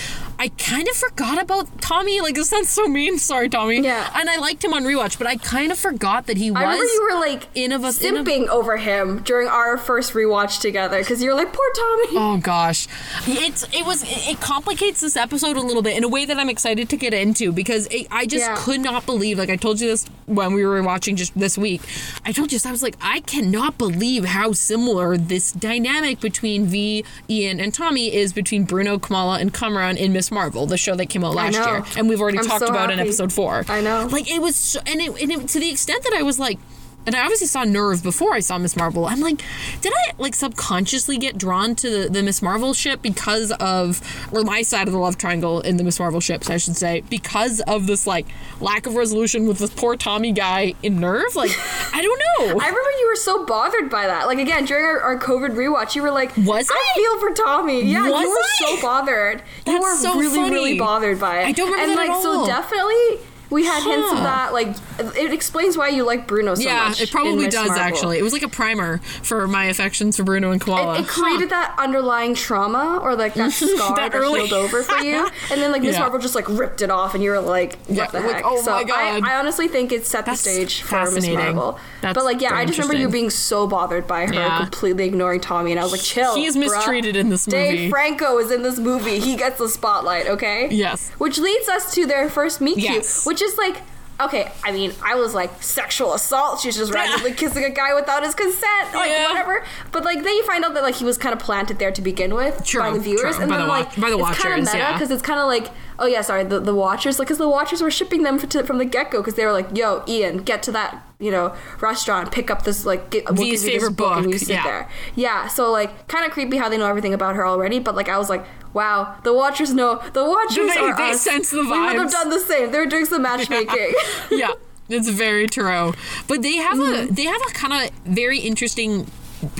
I kind of forgot about Tommy. Like this sounds so mean. Sorry, Tommy. Yeah. And I liked him on rewatch, but I kind of forgot that he was. I remember you were like in of of- simping over him during our first rewatch together because you're like poor Tommy. Oh gosh, it's it was it complicates this episode a little bit in a way that I'm excited to get into because it, I just Yeah. could not believe. Like I told you this when we were watching just this week. I told you this, I was like, I cannot believe how similar this dynamic between Vee, Ian, and Tommy is between Bruno, Kamala, and Kamran in Miss Marvel, the show that came out last year, and we've already I'm talked so about in episode four. I know. Like it was, so, and it, and it to the extent that I was like. And I obviously saw Nerve before I saw Miss Marvel. I'm like, did I like subconsciously get drawn to the, the Miss Marvel ship because of, or my side of the love triangle in the Miss Marvel ships, I should say, because of this like lack of resolution with this poor Tommy guy in Nerve? Like, I don't know. I remember you were so bothered by that. Like again, during our, our COVID rewatch, you were like, Was I I? feel for Tommy." Yeah, Was you were I? so bothered. you were so really, funny. really bothered by it. I don't remember And that like, at so definitely, we had hints of that. Like, it explains why you like Bruno so much. yeah, much. it probably does Marvel. actually. It was like a primer for my affections for Bruno and Kamala. It, it created that underlying trauma or like that scar That that, early- healed over for you, and then like Miss Yeah. Marvel just like ripped it off, and you were like, "What Yeah, the like, heck?" oh so my God. I, I honestly think it set That's the stage for Miss. Marvel. That's but like, yeah, I just remember you being so bothered by her Yeah. completely ignoring Tommy, and I was like, "Chill." He is bruh. mistreated in this movie. Dave Franco is in this movie. He gets the spotlight. Okay. Yes. Which leads us to their first meet cute, which is like. Okay, I mean, I was like sexual assault. She's just randomly kissing a guy without his consent, like Yeah. whatever. But like then you find out that like he was kind of planted there to begin with True, by the viewers, true. and By then the like watch- by the it's kind of meta yeah. because it's kind of like oh yeah, sorry, the, the watchers like because the watchers were shipping them to, from the get go because they were like, yo, Ian, get to that you know restaurant, pick up this like get, we'll Vee's give you this favorite book, and book, you sit yeah. there. Yeah, so like kind of creepy how they know everything about her already, but like I was like. Wow, the Watchers know. The Watchers They- are they us. sense the We would have done the same. They were doing some matchmaking. yeah, it's very true. But they have Mm-hmm. a they have a kind of very interesting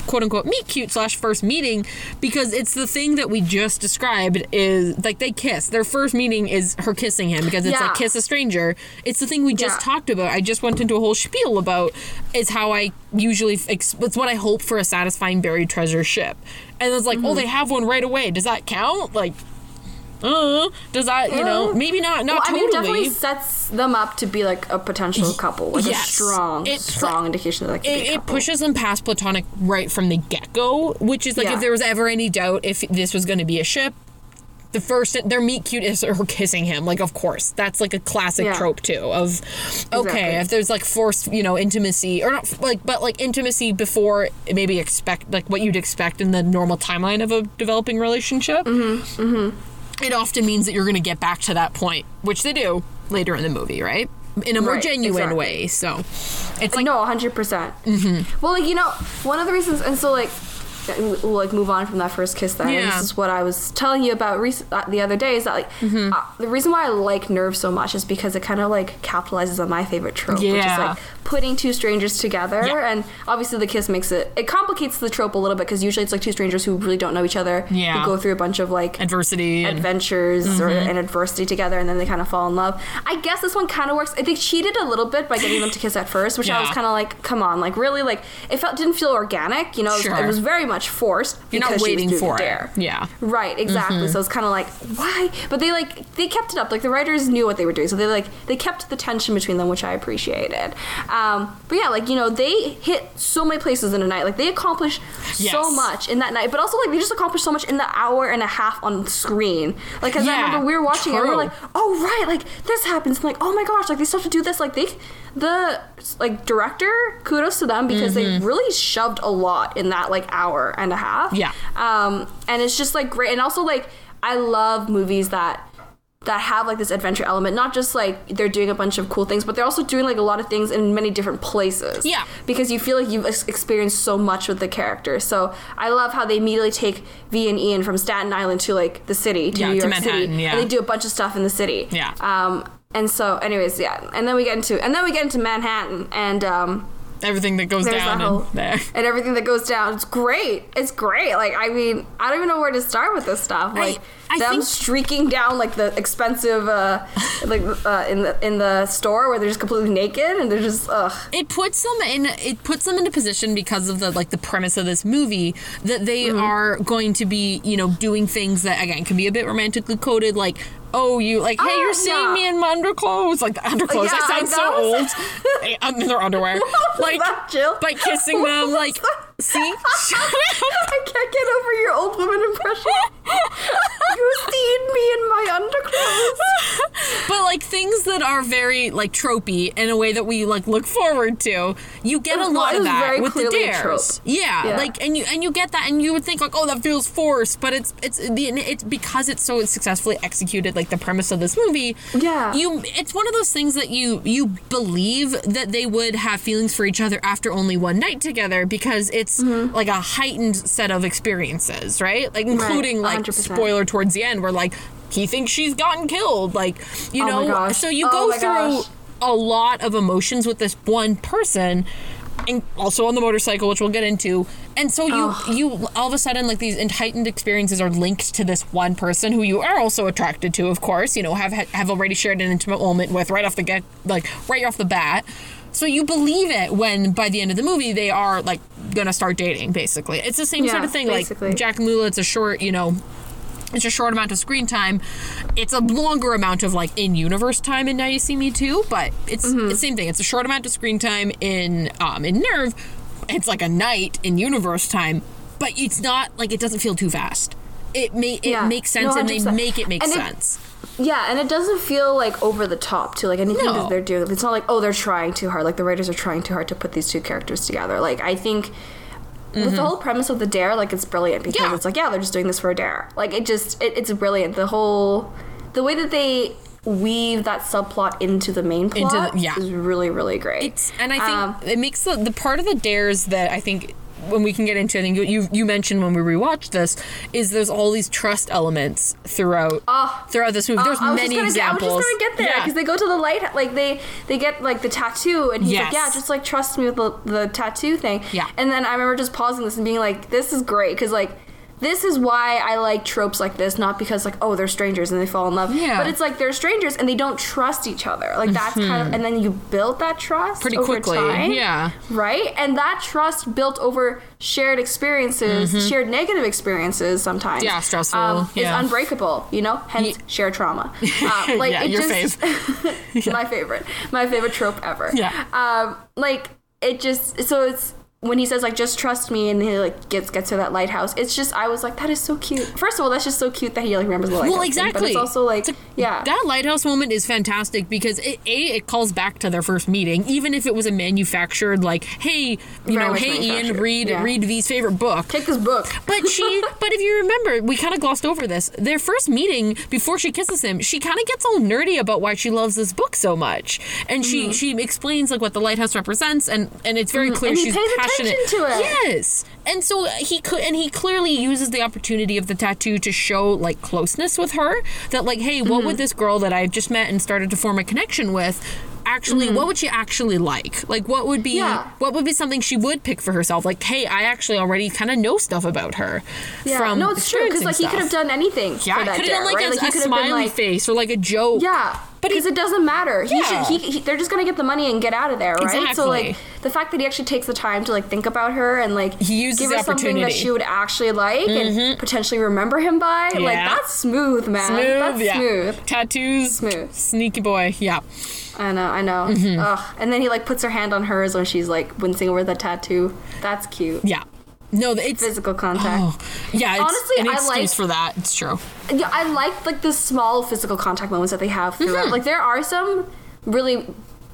quote unquote meet cute slash first meeting because it's the thing that we just described is like they kiss their first meeting is her kissing him because it's Yeah. like kiss a stranger it's the thing we just Yeah. talked about i just went into a whole spiel about is how i usually it's what i hope for a satisfying buried treasure ship and it's like Mm-hmm. oh they have one right away does that count like uh, does that you know Uh, maybe not not well, I mean, it totally definitely sets them up to be like a potential couple, like Yes. a strong, It strong indication that be it, it pushes them past platonic right from the get go, which is like Yeah. if there was ever any doubt if this was going to be a ship, the first their meet cute is her kissing him. Like, of course, that's like a classic Yeah. trope too. Of okay, Exactly. if there's like forced, you know, intimacy or not like, but like intimacy before maybe expect like what you'd expect in the normal timeline of a developing relationship. Mm-hmm. Mm-hmm. It often means that you're going to get back to that point, which they do later in the movie, right? In a more Right, genuine exactly. way. So it's like no, 100%. Mm-hmm. Well, like, you know, one of the reasons, and so, like, we'll like move on from that first kiss then. Yeah. this is what I was telling you about rec- uh, the other day is that, like, Mm-hmm. uh, the reason why I like Nerve so much is because it kind of, like, capitalizes on my favorite trope, which is, like, putting two strangers together. Yeah. And obviously, the kiss makes it, it complicates the trope a little bit because usually it's, like, two strangers who really don't know each other, Yeah. who go through a bunch of, like, adversity and adventures or mm-hmm. and adversity together and then they kind of fall in love. I guess this one kind of works. I think cheated a little bit by getting them to kiss at first, which I was kind of like, come on, like really, like it felt didn't feel organic. You know, it was- Sure. it was very much forced. you're not because she was waiting for the it. dare. Yeah. Right, exactly. Mm-hmm. So it's kind of like why, but they like they kept it up. Like the writers knew what they were doing, so they like they kept the tension between them, which I appreciated. Um, but yeah, like you know they hit so many places in a night. Like they accomplished so much in that night, but also like they just accomplished so much in the hour and a half on screen. Like because I remember we were watching it, and we were true. like, oh right, like this happens. And like oh my gosh, like they still have to do this. Like they, the like director, kudos to them because they really shoved a lot in that like hour and a half. Mm-hmm. Yeah. Um, and it's just like great, and also like I love movies that that have like this adventure element. Not just like they're doing a bunch of cool things, but they're also doing like a lot of things in many different places. Yeah. Because you feel like you've ex- experienced so much with the characters. So I love how they immediately take Vee and Ian from Staten Island to like the city to Yeah, New to York City, yeah. and they do a bunch of stuff in the city. Yeah. Um. And so, anyways, yeah, and then we get into and then we get into Manhattan, and um, everything that goes there's down that whole and there. and everything that goes down. It's great. It's great. Like I mean, I don't even know where to start with this stuff. Like I them think- streaking down like the expensive, uh, like uh, in the in the store where they're just completely naked and they're just ugh. it puts them in it puts them into position because of the like the premise of this movie that they Mm-hmm. are going to be you know doing things that again can be a bit romantically coded like oh you like hey Oh, you're seeing yeah. me in my underclothes like the underclothes Yeah, I sound so old Hey, under their underwear like that, Jill? by kissing them like? See I can't get over your old woman impression. you seen me in my underclothes. but like things that are very like tropey in a way that we like look forward to you get a lot of that with the dares yeah, Yeah. like and you and you get that and you would think like oh that feels forced but it's it's the it's because it's so successfully executed like the premise of this movie Yeah. you it's one of those things that you you believe that they would have feelings for each other after only one night together because it's Mm-hmm. like a heightened set of experiences right? Like including like spoiler towards the end where like he thinks she's gotten killed like you Oh know? so you Oh go through gosh. a lot of emotions with this one person and also on the motorcycle which we'll get into. And so you you all of a sudden like these heightened experiences are linked to this one person who you are also attracted to of course you know have have already shared an intimate moment with right off the get like right off the bat so you believe it when by the end of the movie they are like gonna start dating basically it's the same sort of thing basically. like jack and lula it's a short you know it's a short amount of screen time. It's a longer amount of like in universe time in Now You See Me 2, but it's Mm-hmm. the same thing. It's a short amount of screen time in um in Nerve. It's like a night in universe time, but it's not like it doesn't feel too fast. It may it Yeah. makes sense No, and they make it make And it- sense. Yeah, and it doesn't feel like over the top too. Like anything No. that they're doing, it's not like oh they're trying too hard. Like the writers are trying too hard to put these two characters together. Like I think with the whole premise of the dare, like it's brilliant because Mm-hmm. Yeah. it's like yeah they're just doing this for a dare. Like it just it, it's brilliant. The whole the way that they weave that subplot into the main Into plot the- yeah. is really really great. It's and I think Um, it makes the the part of the dares that I think when we can get into, I think you you, mentioned when we rewatched this is there's all these trust elements throughout Oh. throughout this movie. There's Uh, I many examples. Get, I was just gonna get there Yeah. because they go to the light, like they they get like the tattoo, and he's Yes. like, yeah, just like trust me with the, the tattoo thing. Yeah. And then I remember just pausing this and being like, this is great because like. This is why I like tropes like this, not because like oh they're strangers and they fall in love, Yeah. but it's like they're strangers and they don't trust each other. Like that's kind of, and then you build that trust Mm-hmm. Pretty over quickly, time, yeah. right? And that trust built over shared experiences, shared negative experiences sometimes, Mm-hmm. Yeah, stressful, um, yeah. is unbreakable. You know, hence shared trauma. Um, like Yeah, it your just my favorite, my favorite trope ever. Yeah. Um, like it just so it's when he says like just trust me and he like gets gets to that lighthouse it's just i was like that is so cute first of all that's just so cute that he like remembers the lighthouse Well, thing, exactly. but it's also like It's a- yeah That lighthouse moment is fantastic because it, a it calls back to their first meeting, even if it was a manufactured like, hey, you Very know, hey Ian, read yeah. read Vee's favorite book. take this book But she, but if you remember, we kind of glossed over this. Their first meeting before she kisses him, she kind of gets all nerdy about why she loves this book so much, and she she explains like what the lighthouse represents, and and it's very clear Mm-hmm. And she's passionate. to it. Yes, and so he could, and he clearly uses the opportunity of the tattoo to show like closeness with her. That like, hey, what Mm-hmm. would this girl that I've just met and started to form a connection with? Actually, what would she actually like? Like, what would be Mm-hmm. Yeah. what would be something she would pick for herself? Like, hey, I actually already kind of know stuff about her yeah from no it's true because like he could have done anything Yeah, could have done like right? a, like a have been smiley like face or like a joke. Yeah, because it doesn't matter. He Yeah. should. He, he they're just gonna get the money and get out of there, right? Exactly. So like the fact that he actually takes the time to like think about her and like He uses give her something that. Mm-hmm. she would actually like and potentially remember him by, like that's smooth, man. Smooth, that's yeah. smooth. Tattoos, Smooth. sneaky boy, yeah. I know, I know. Mm-hmm. Ugh. And then he like puts her hand on hers when she's like wincing over the tattoo. That's cute. Yeah. No, it's Physical contact. oh, yeah. It's Honestly, an I excuse like- for that. It's true. Yeah, I like like the small physical contact moments that they have throughout. Mm-hmm. Like there are some really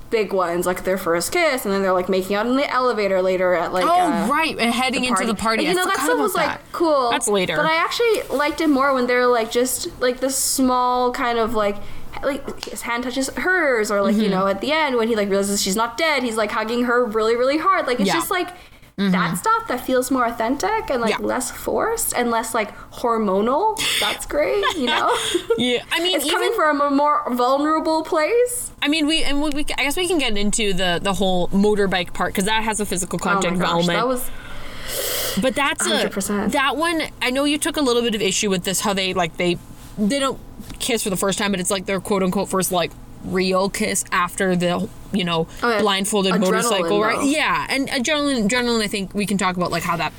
big ones, like their first kiss, and then they're like making out in the elevator later at like. Oh, uh, right, and heading into the party. Like, you I know, that stuff was that. like cool. That's later. But I actually liked it more when they're like just like the small kind of like like his hand touches hers or like Mm-hmm. you know at the end when he like realizes she's not dead he's like hugging her really really hard like it's Yeah. Just like that mm-hmm. stuff that feels more authentic and like Yeah. less forced and less like hormonal that's great you know Yeah, I mean, it's even coming from a more vulnerable place I mean, we and we, we I guess we can get into the the whole motorbike part because that has a physical oh my contact gosh element. that was But that's a 100%. that one. I know you took a little bit of issue with this. How they like they they don't kiss for the first time, but it's like their quote unquote first like real kiss after the you know Oh, yeah. blindfolded Adrenaline, motorcycle right though. yeah and adrenaline adrenaline i think we can talk about like how that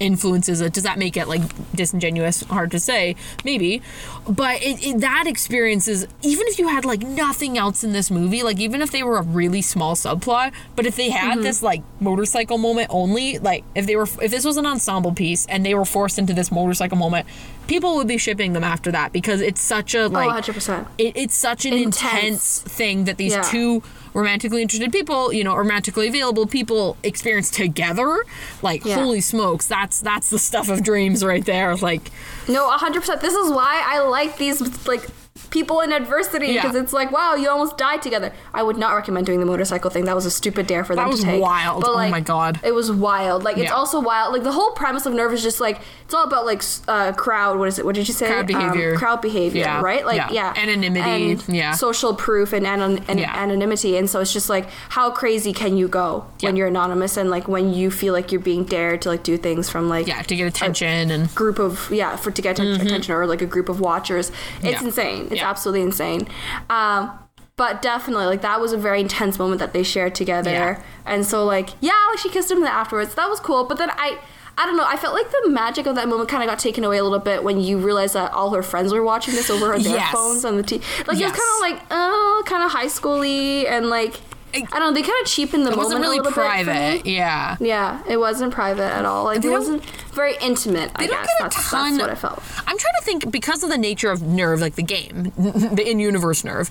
influences it does that make it like disingenuous hard to say maybe but it, it, that experience is even if you had like nothing else in this movie like even if they were a really small subplot but if they had Mm-hmm. this like motorcycle moment only like if they were if this was an ensemble piece and they were forced into this motorcycle moment people would be shipping them after that because it's such a like 100%. it, it's such an Intense. intense thing that these Yeah. two romantically interested people, you know, romantically available people experience together. Like, Yeah. holy smokes, that's that's the stuff of dreams right there. Like, No, 100%. This is why I like these, like, people in adversity Yeah. because it's like, wow, you almost died together. I would not recommend doing the motorcycle thing. That was a stupid dare for them was to take. wild. But, Oh my God. It was wild. Like, it's Yeah. also wild. Like, the whole premise of Nerve is just like, it's all about, like, uh, crowd. What is it? What did you say? Crowd behavior. Um, crowd behavior, Yeah. right? Like, Yeah. yeah. Anonymity. And Yeah. Social proof and, anon- and Yeah. anonymity. And so it's just like, how crazy can you go when you're anonymous and, like, when you feel like you're being dared to, like, do things from, like, yeah, to get attention and group of yeah for to get atten- attention or like a group of watchers it's Mm-hmm. Yeah. insane it's Yeah. absolutely insane um but definitely like that was a very intense moment that they shared together Yeah. and so like yeah like she kissed him afterwards that was cool but then i I don't know. I felt like the magic of that moment kind of got taken away a little bit when you realized that all her friends were watching this over on their Yes. phones on the TV. Like Yes. it was kind of like, oh, kind of high schooly and like I don't know. They kind of cheapened the it moment wasn't really a little bit for me. private. Yeah. Yeah, it wasn't private at all. Like They it wasn't very intimate. I don't guess get a that's, ton. that's what I felt. I'm trying to think because of the nature of Nerve, like the game, the in-universe Nerve.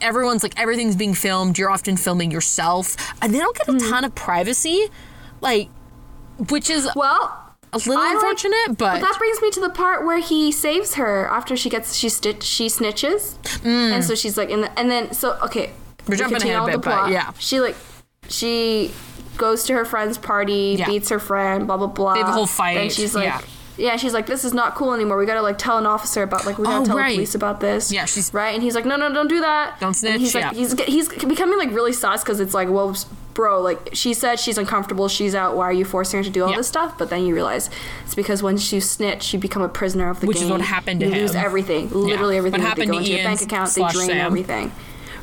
Everyone's like everything's being filmed. You're often filming yourself, and they don't get a Mm-hmm. ton of privacy, like, which is Well, a little I like- unfortunate. but but that brings me to the part where he saves her after she gets she stitch she snitches, and so she's like in the and then so okay. We're jumping ahead a bit, but yeah. She like she goes to her friend's party, Yeah. beats her friend, blah blah blah. They have a whole fight. And she's like. yeah. Yeah, she's like, this is not cool anymore. We gotta like tell an officer about like we gotta Oh, tell right. the police about this. Yeah, she's- right, and he's like, no, no, don't do that. Don't And snitch, he's like, yeah. he's he's becoming like really sus because it's like, well, bro, like she said she's uncomfortable, she's out. Why are you forcing her to do all Yeah. this stuff? But then you realize it's because once you snitch, you become a prisoner of the game. Which is what happened to you lose everything, literally Yeah. everything. What happened go to into your Ian bank account, they drain Sam. everything.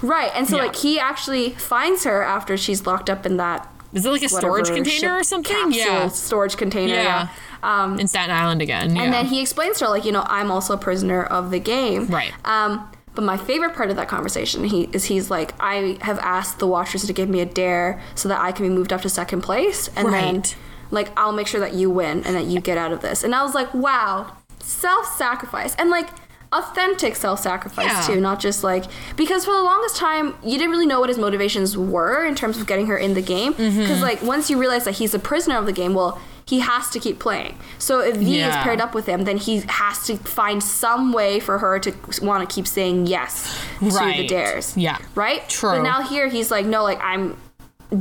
Right, and so Yeah. like he actually finds her after she's locked up in that is it like a storage container or something? capsule yeah, storage container. Yeah. Yeah. Um, in Staten Island again. Yeah. and then he explains to her, like, you know, I'm also a prisoner of the game. Right. Um, But my favorite part of that conversation he, is he's like, I have asked the Watchers to give me a dare so that I can be moved up to second place, and then like I'll make sure that you win and that you get out of this. And I was like, wow, self-sacrifice and like authentic self-sacrifice Yeah. too, not just like because for the longest time you didn't really know what his motivations were in terms of getting her in the game because Mm-hmm. like once you realize that he's a prisoner of the game, well. He has to keep playing. So if Vee is paired up with him, then he has to find some way for her to want to keep saying yes to the dares. Yeah. Right? True. But now here he's like, no, like I'm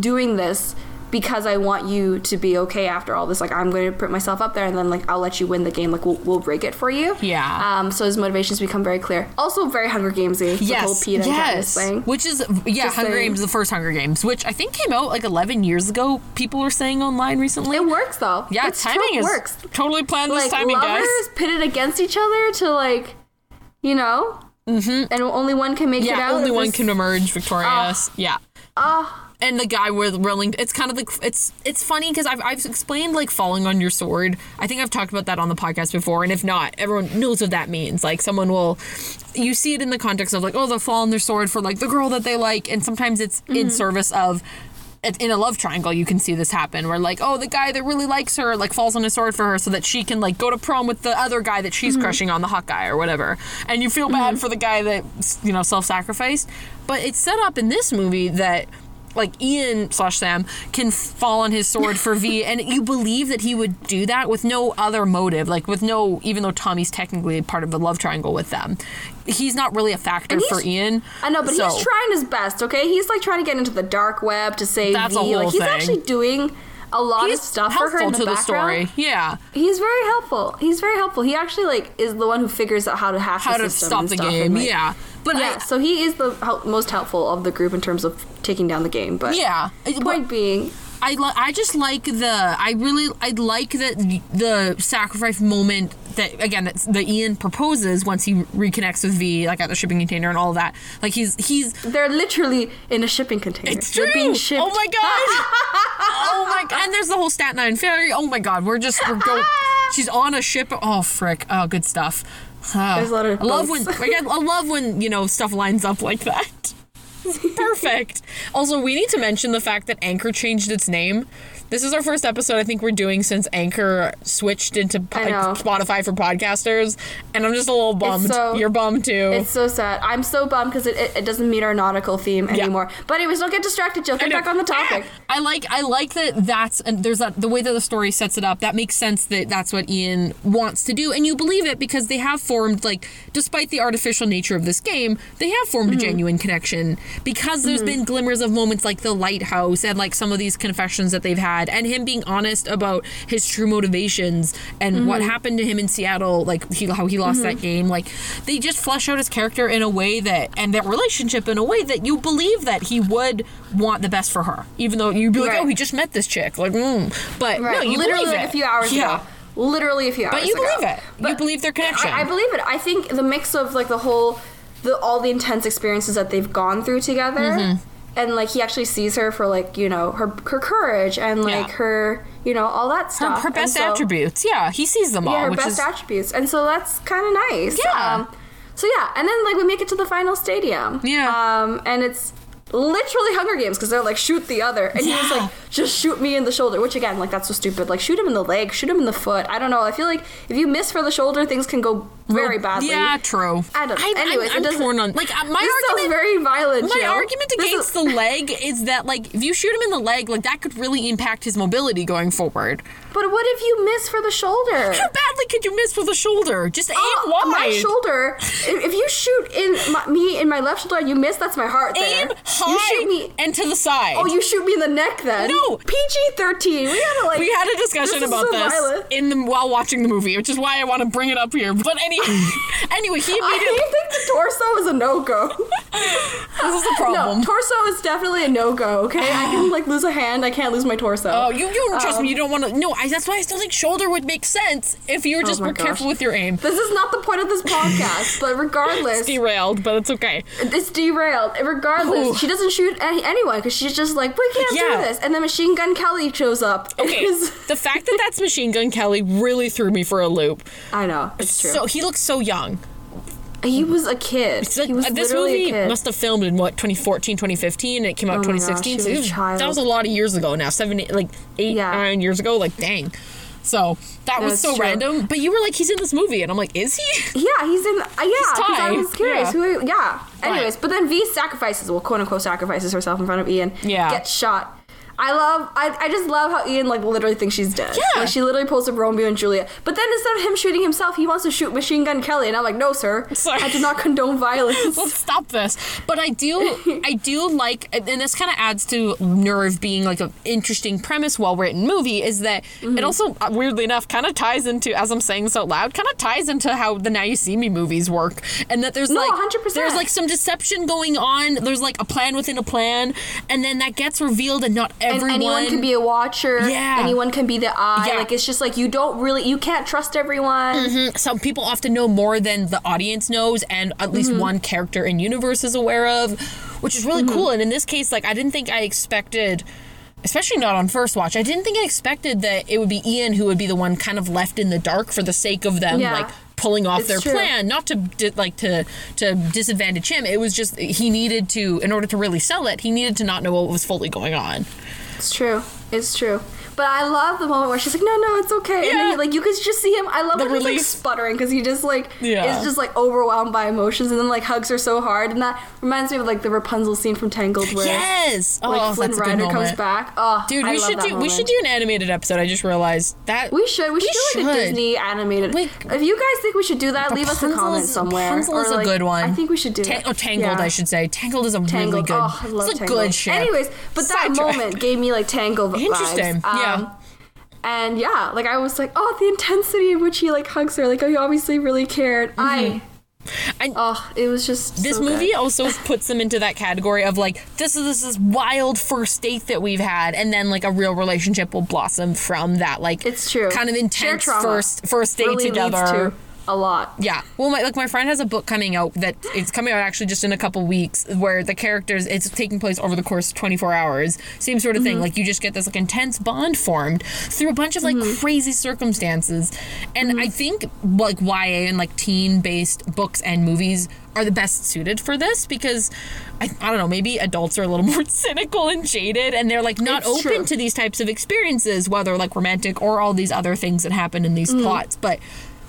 doing this because I want you to be okay after all this. Like I'm going to put myself up there, and then like I'll let you win the game. Like we'll, we'll rig it for you. Yeah. Um. So his motivations become very clear. Also very Hunger Gamesy. the whole Yes, yes. thing. Which is yeah, Just Hunger saying. Games, the first Hunger Games, which I think came out like 11 years ago. People were saying online recently. It works though. yeah, It's timing is works. totally planned this Like timing, lovers guys. pitted against each other to like, you know, mm-hmm. and only one can make it out. Yeah, only one can emerge victorious. yeah. Ah. And the guy with rolling it's kind of like it's it's funny because I've, I've explained like falling on your sword. I think i've talked about that on the podcast before and if not everyone knows what that means. Like someone will you see it in the context of like oh they'll fall on their sword for like the girl that they like and sometimes it's in mm-hmm. service of in a love triangle you can see this happen where like oh the guy that really likes her like falls on his sword for her so that she can like go to prom with the other guy that she's mm-hmm. crushing on the hot guy or whatever. And you feel bad mm-hmm. for the guy that you know self-sacrificed. But it's set up in this movie that like Ian slash Sam can fall on his sword for Vee, and you believe that he would do that with no other motive, like with no, even though Tommy's technically part of the love triangle with them, he's not really a factor for Ian. I know, but So- he's trying his best. Okay, he's like trying to get into the dark web to save Vee. That's Vee. a whole like he's thing. actually doing a lot He's of stuff for her in the to the background. story. Yeah, He's very helpful. He's very helpful. He actually like is the one who figures out how to hack how the to system stop the stuff game. and, like- yeah, but yeah. I, so he is the most helpful of the group in terms of taking down the game. But yeah. But- point being, I li- I just like the I really I like that the sacrifice moment that again that's the Ian proposes once he reconnects with Vee like at the shipping container and all that. Like he's he's they're literally in a shipping container. it's they're true! being shipped. oh my god! Oh my god and there's the whole Staten Island ferry. Oh my god we're just we're going she's on a ship. Oh frick. Oh good stuff. Ah, There's a lot of I love when I love when you know stuff lines up like that. Perfect. Also, we need to mention the fact that Anchor changed its name. This is our first episode I think we're doing since Anchor switched into po- Spotify for podcasters, and I'm just a little bummed. so- You're bummed too. It's so sad. I'm so bummed because it, it, it doesn't meet our nautical theme anymore. But anyways, don't get distracted, Jill. Get back on the topic. Ah! I like I like that that's and there's that the way that the story sets it up that makes sense that that's what Ian wants to do and you believe it because they have formed like despite the artificial nature of this game they have formed Mm-hmm. a genuine connection because there's been glimmers of moments like the lighthouse and like some of these confessions that they've had and him being honest about his true motivations and what Mm-hmm. happened to him in Seattle like he, how he lost that game like they just flesh out his character in a way that and their relationship in a way that you believe that he would want the best for her even though you'd be like oh he just met this chick like mm. but Right. no you Literally believe like it a few hours yeah ago. Literally a few hours ago. but you ago. believe it you believe their connection I, I believe it. I think the mix of like the whole, the all the intense experiences that they've gone through together, Mm-hmm. And like he actually sees her for like you know her her courage and like Yeah. her you know all that stuff. her And best so- attributes yeah he sees them all Yeah, her best is attributes, and so that's kind of nice. Yeah. Um, so yeah, and then like we make it to the final stadium. Yeah. Um, and it's literally Hunger Games because they're like shoot the other, and he was like just shoot me in the shoulder, which again like that's so stupid. Like shoot him in the leg, shoot him in the foot. I don't know. I feel like if you miss for the shoulder, things can go very badly. yeah true I don't. I'm, anyways, I'm, I'm torn on like uh, my argument very violent. My Jill. argument against is- the leg is that like if you shoot him in the leg, like that could really impact his mobility going forward. But what if you miss for the shoulder? How badly could you miss for the shoulder? Just aim Oh, wide. my shoulder. If, you shoot in my, me in my left shoulder and you miss, that's my heart. Aim there. high You shoot me. and to the side. Oh, you shoot me in the neck then? No. PG thirteen. We gotta like. we had a discussion this about so this violent. in the while watching the movie, which is why I want to bring it up here. But any, anyway, he I immediately. think the torso is a no go. this is the problem. No, torso is definitely a no go. Okay, I can like lose a hand. I can't lose my torso. Oh, you, you don't trust Um, me. You don't want to. No, I, that's why I still think shoulder would make sense if you were just Oh my were careful with your aim. This is not the point of this podcast, but regardless, Derailed, but it's okay. it's derailed. Regardless, Ooh. she doesn't shoot any, anyone because she's just like, we can't Yeah. do this. And then Machine Gun Kelly shows up. Okay, the fact that that's Machine Gun Kelly really threw me for a loop. I know it's true. So he looks so young. He was a kid. Like, he was uh, this movie must have filmed in what 2014 2015 and it came out Oh my gosh, 2016 he so was it a was- child. that was a lot of years ago now seven eight, like eight Yeah. nine years ago like dang so that was so true. random but you were like he's in this movie and i'm like is he Yeah, he's in. Uh, yeah, I was curious. Yeah. Who? Yeah. Anyways, but then Vee sacrifices, well, quote unquote, sacrifices herself in front of Ian. Yeah. Gets shot. I love. I, I just love how Ian like literally thinks she's dead. Yeah. Like she literally pulls up Romeo and Juliet. But then instead of him shooting himself, he wants to shoot Machine Gun Kelly, and I'm like, no, sir. Sorry. I do not condone violence. let's stop this but i do i do like and this kind of adds to nerve being like an interesting premise well written movie is that Mm-hmm. it also uh, weirdly enough kind of ties into as i'm saying so loud kind of ties into how the now you see me movies work and that there's No, like 100%. there's like some deception going on there's like a plan within a plan and then that gets revealed and not and everyone anyone can be a watcher. Yeah. Anyone can be the eye. Yeah. Like it's just like you don't really you can't trust everyone. some people often know more than the audience knows and at least Mm-hmm. one character in universe is aware of which is really cool and in this case like i didn't think i expected especially not on first watch i didn't think i expected that it would be ian who would be the one kind of left in the dark for the sake of them Yeah. like pulling off It's their true. plan not to like to to disadvantage him it was just he needed to in order to really sell it he needed to not know what was fully going on It's true. It's true. But I love the moment where she's like, "No, no, it's okay." And Yeah. then, like you could just see him. I love The when he's like sputtering because he just like Yeah. is just like overwhelmed by emotions and then like hugs her so hard. And that reminds me of like the Rapunzel scene from Tangled where yes like oh Flynn that's a good Rider comes back. Oh, dude I we love should that do we should do an animated episode i just realized that We should. We should We do like a. Disney animated. Like- if you guys think we should do that, leave us a comment is- somewhere. Rapunzel is a good one. I think we should do Ta- it. oh, Tangled, Yeah. I should say. Tangled is a really good. Oh, I love it's a Tangled. good show. Anyways, but that moment gave me like Tangled vibes. Interesting. Yeah. And yeah, like I was like, oh, the intensity in which he like hugs her, like he obviously really cared. I, I- oh, it was just Mm-hmm. This so movie also puts them into that category of like this is this is wild first date that we've had, and then like a real relationship will blossom from that. Like It's true. kind of intense first first date really together. to a lot. Yeah. Well, my like my friend has a book coming out that it's coming out actually just in a couple weeks where the characters it's taking place over the course of 24 hours. Same sort of Mm-hmm. thing. Like you just get this like intense bond formed through a bunch of like Mm-hmm. crazy circumstances. And I think like YA and like teen based books and movies are the best suited for this because I, I don't know, maybe adults are a little more cynical and jaded and they're like not It's open true. to these types of experiences, whether like romantic or all these other things that happen in Mm-hmm. these plots. But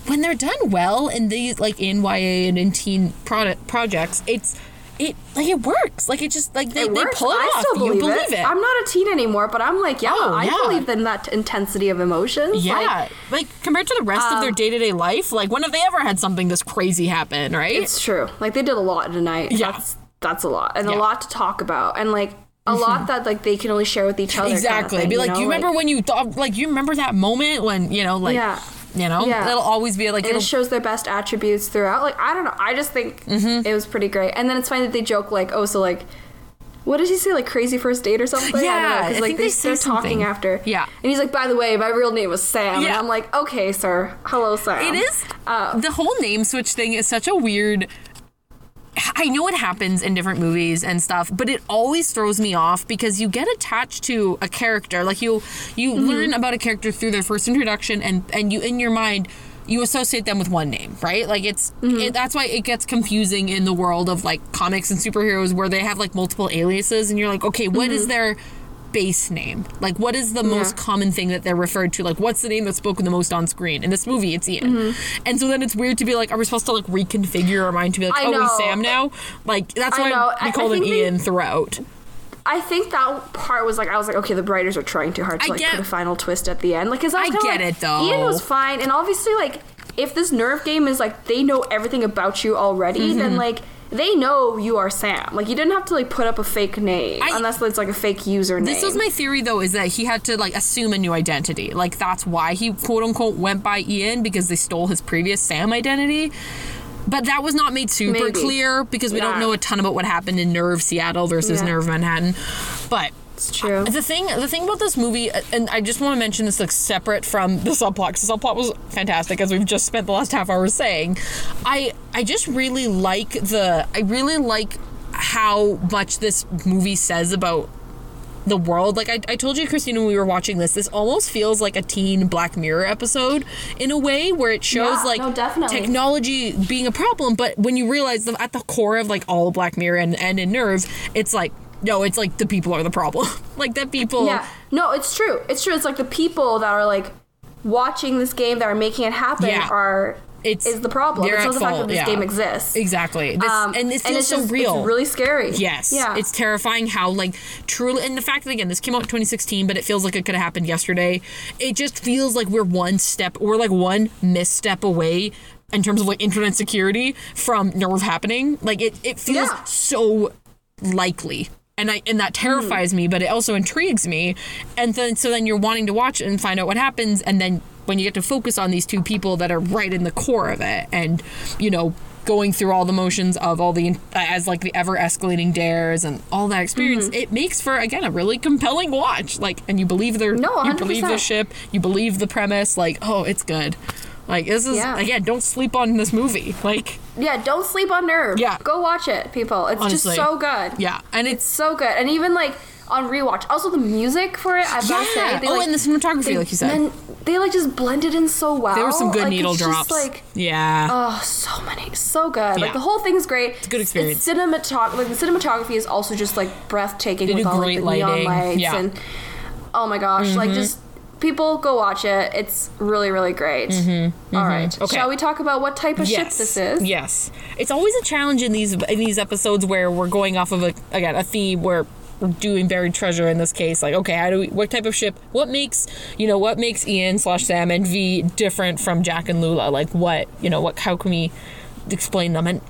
when they're done well in these like in YA and in teen product projects, it's it like it works. Like it just like they, It they pull it I off. still you believe, believe it. I'm not a teen anymore, but I'm like, yeah, Oh, I yeah. believe in that intensity of emotions. yeah, Like, like, compared to the rest of their day to day life, like when have they ever had something this crazy happen, right? It's true. Like they did a lot tonight. Yeah. That's that's a lot. And Yeah. Mm-hmm. a lot to talk about. And like a lot that like they can only share with each other. kind of exactly. thing, Be like, know? you remember when you thought, like, you remember that moment when you know, like, Yeah. You know, Yeah. it'll always be like, and it'll, shows their best attributes throughout. Like I don't know. I just think Mm-hmm. it was pretty great. And then it's funny that they joke like, oh, so like, what did he say? Like crazy first date or something? Yeah, Because like they they start talking after. Yeah. And he's like, by the way, my real name was Sam. And Yeah. I'm like, okay, sir. Hello, Sam. It is. Uh, the whole name switch thing is such a weird. I know it happens in different movies and stuff, but it always throws me off because you get attached to a character. Like you, you Mm-hmm. learn about a character through their first introduction, and and you in your mind you associate them with one name, right? Like it's Mm-hmm. it, that's why it gets confusing in the world of like comics and superheroes where they have like multiple aliases, and you're like, okay, what is Mm-hmm. their base name? Like, what is the most common thing that they're referred to? Like, what's the name that's spoken the most on screen? In this movie, it's Ian. Mm-hmm. And so then it's weird to be like, are we supposed to like reconfigure our mind to be like, I oh, know. he's Sam now? Like, that's why we called I him think they- Ian throughout. I think that part was like I was like, okay, the writers are trying too hard to I like get- put a final twist at the end. Like, cause I, was I get like, it, though. Ian was fine, and obviously, like, if this nerve game is like they know everything about you already, Mm-hmm. then like they know you are Sam. Like, you didn't have to like put up a fake name I- unless it's like a fake username. This was my theory though, is that he had to like assume a new identity. Like that's why he quote unquote went by Ian because they stole his previous Sam identity. But that was not made super Maybe. clear because we don't know a ton about what happened in Nerve Seattle versus Yeah. Nerve Manhattan. But It's true. the thing, the thing about this movie, uh, and I just want to mention this like separate from the subplot. 'cause the subplot was fantastic, as we've just spent the last half hour saying. I, I just really like the, I really like how much this movie says about the world. Like I, I told you, Christina, when we were watching this, this almost feels like a teen Black Mirror episode in a way where it shows Yeah, like no, technology being a problem, but when you realize that at the core of like all Black Mirror and, and in Nerve, it's like no, it's like the people are the problem. like that people Yeah. No, it's true. It's true. It's like the people that are like watching this game that are making it happen Yeah. are It's- is the problem. It's not the fact that this yeah. game exists. Exactly. This, Um, and it feels it's so just- real. It's really scary. Yes. Yeah. It's terrifying how like truly and the fact that again this came out in 2016 but it feels like it could have happened yesterday. It just feels like we're one step we're like one misstep away in terms of like internet security from nerve happening. Like it it feels Yeah. so likely. And I and that terrifies me, but it also intrigues me. And then so then you're wanting to watch it and find out what happens and then when you get to focus on these two people that are right in the core of it and you know going through all the motions of all the as like the ever escalating dares and all that experience Mm-hmm. it makes for again a really compelling watch like and you believe their No, you believe the ship you believe the premise like oh it's good like this is Yeah. again don't sleep on this movie like Yeah, don't sleep on Nerve. Yeah. Go watch it, people. It's Honestly. just so good. yeah and It's it's so good. And even like on rewatch. Also the music for it, I've got to say. yeah They, oh like, and the cinematography they, like you said And they like just blended in so well. there were some good Like, needle drops Just, like yeah Oh, so many, so good. Yeah. Like the whole thing's great. It's a good experience. It's cinematog- like the cinematography is also just like breathtaking They with all great like, the neon lights Yeah. Mm-hmm. and oh my gosh, like just people go watch it. It's really really great. All right, Mm-hmm. Okay. shall we talk about what type of ship this is? Yes. It's always a challenge in these in these episodes where we're going off of a again a theme where we're doing buried treasure in this case. Like, okay, how do we what type of ship what makes you know, what makes Ian slash Sam and Vee different from Jack and Lula? Like what you know, what how can we explain them? And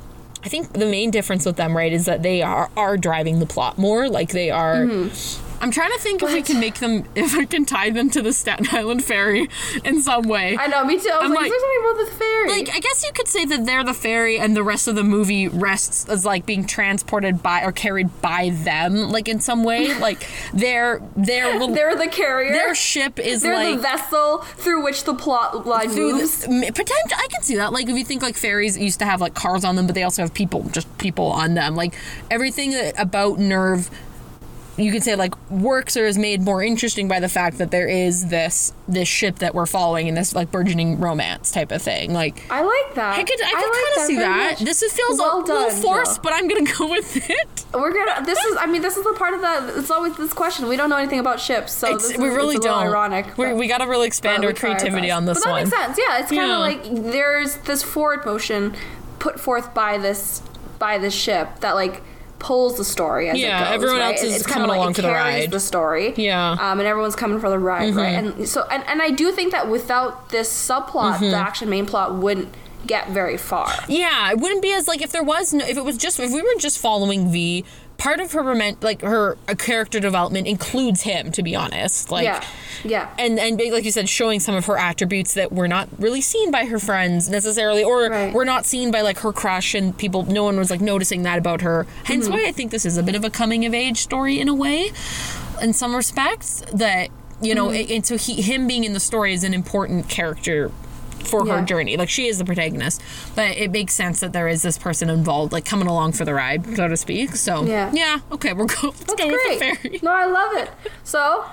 I think the main difference with them, right, is that they are are driving the plot more. Like they are Mm-hmm. I'm trying to think if we can make them if I can tie them to the Staten Island ferry in some way. I know, me too. I was I'm like, like- is there something about the ferry? Like, I guess you could say that they're the ferry, and the rest of the movie rests as like being transported by or carried by them, like in some way. Like their their little they're the carrier. their ship is They're like the vessel through which the plot line through moves. potential. I can see that. Like if you think like ferries used to have like cars on them, but they also have people, just people on them. Like everything about Nerve. You could say like works or is made more interesting by the fact that there is this this ship that we're following and this like burgeoning romance type of thing. Like I like that. I could, I could like kind of see that. much. This is, feels well a little done, forced, Jill. but I'm gonna go with it. We're gonna. This is. I mean, this is the part of the. It's always this question. We don't know anything about ships, so It's, this we is, really don't. Ironic. we we got to really expand our creativity best. on this but that one. makes sense. Yeah, it's kind Yeah. of like there's this forward motion put forth by this by this ship that like pulls the story as Yeah, it goes. everyone right? else is it's coming like along it for the ride. The story. Yeah. Mm-hmm. Um, and everyone's coming for the ride, right? And so, and, and I do think that without this subplot, Mm-hmm. the action main plot wouldn't get very far. Yeah, it wouldn't be as like if there was no, if it was just if we were just following Vee. Part of her roman- like her uh, character development includes him. To be honest, like yeah. Yeah. and and like you said, showing some of her attributes that were not really seen by her friends necessarily, or Right. were not seen by like her crush and people. No one was like noticing that about her. Hence Mm-hmm. why I think this is a bit of a coming of age story in a way, in some respects. That you know, Mm-hmm. and so he him being in the story is an important character for her journey. Like she is the protagonist, but it makes sense that there is this person involved, like coming along for the ride, so to speak. So Yeah. yeah, okay, we're go. Let's That's go with the great. No, I love it. So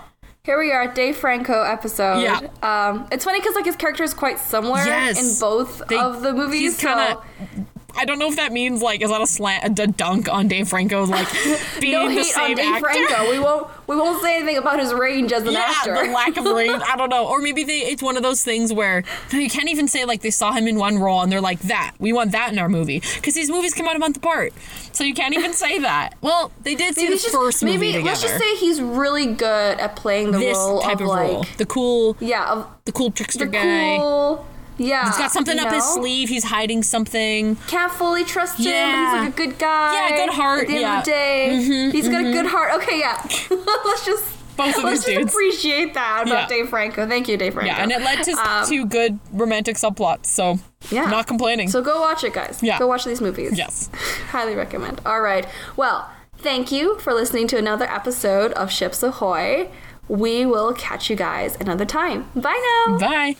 here we are, at Dave Franco episode. Yeah. Um, it's funny because like his character is quite similar Yes. in both They- of the movies. He's kind of. I don't know if that means like is that a slant a dunk on Dave Franco like being no the same on Dave actor. Franco. We won't we won't say anything about his range as an Yeah, actor. the lack of range. I don't know. Or maybe they it's one of those things where you can't even say like they saw him in one role and they're like that. We want that in our movie because these movies come out a month apart, so you can't even say that. Well, they did see maybe the just, first movie maybe together. let's just say he's really good at playing the this role type of, of, like role, the cool, yeah of the cool trickster the guy. cool yeah He's got something up his sleeve. He's hiding something. Can't fully trust him, Yeah. he's like a good guy. Yeah, good heart, At the end yeah. Mm-hmm, of the day, he's got a good heart. Okay, yeah. let's just Both of let's these just dudes. appreciate that about Yeah. Dave Franco. Thank you, Dave Franco. Yeah, and it led to Um, two good romantic subplots. So Yeah. not complaining. So go watch it, guys. Yeah. Go watch these movies. yes. Highly recommend. All right. Well, thank you for listening to another episode of Ships Ahoy. We will catch you guys another time. Bye now. Bye.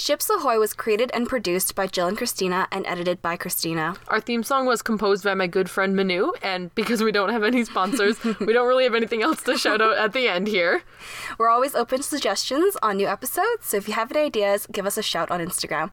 Ships Ahoy was created and produced by Jill and Christina and edited by Christina. Our theme song was composed by my good friend Manu, and because we don't have any sponsors, we don't really have anything else to shout out at the end here. We're always open to suggestions on new episodes, so if you have any ideas, give us a shout on Instagram.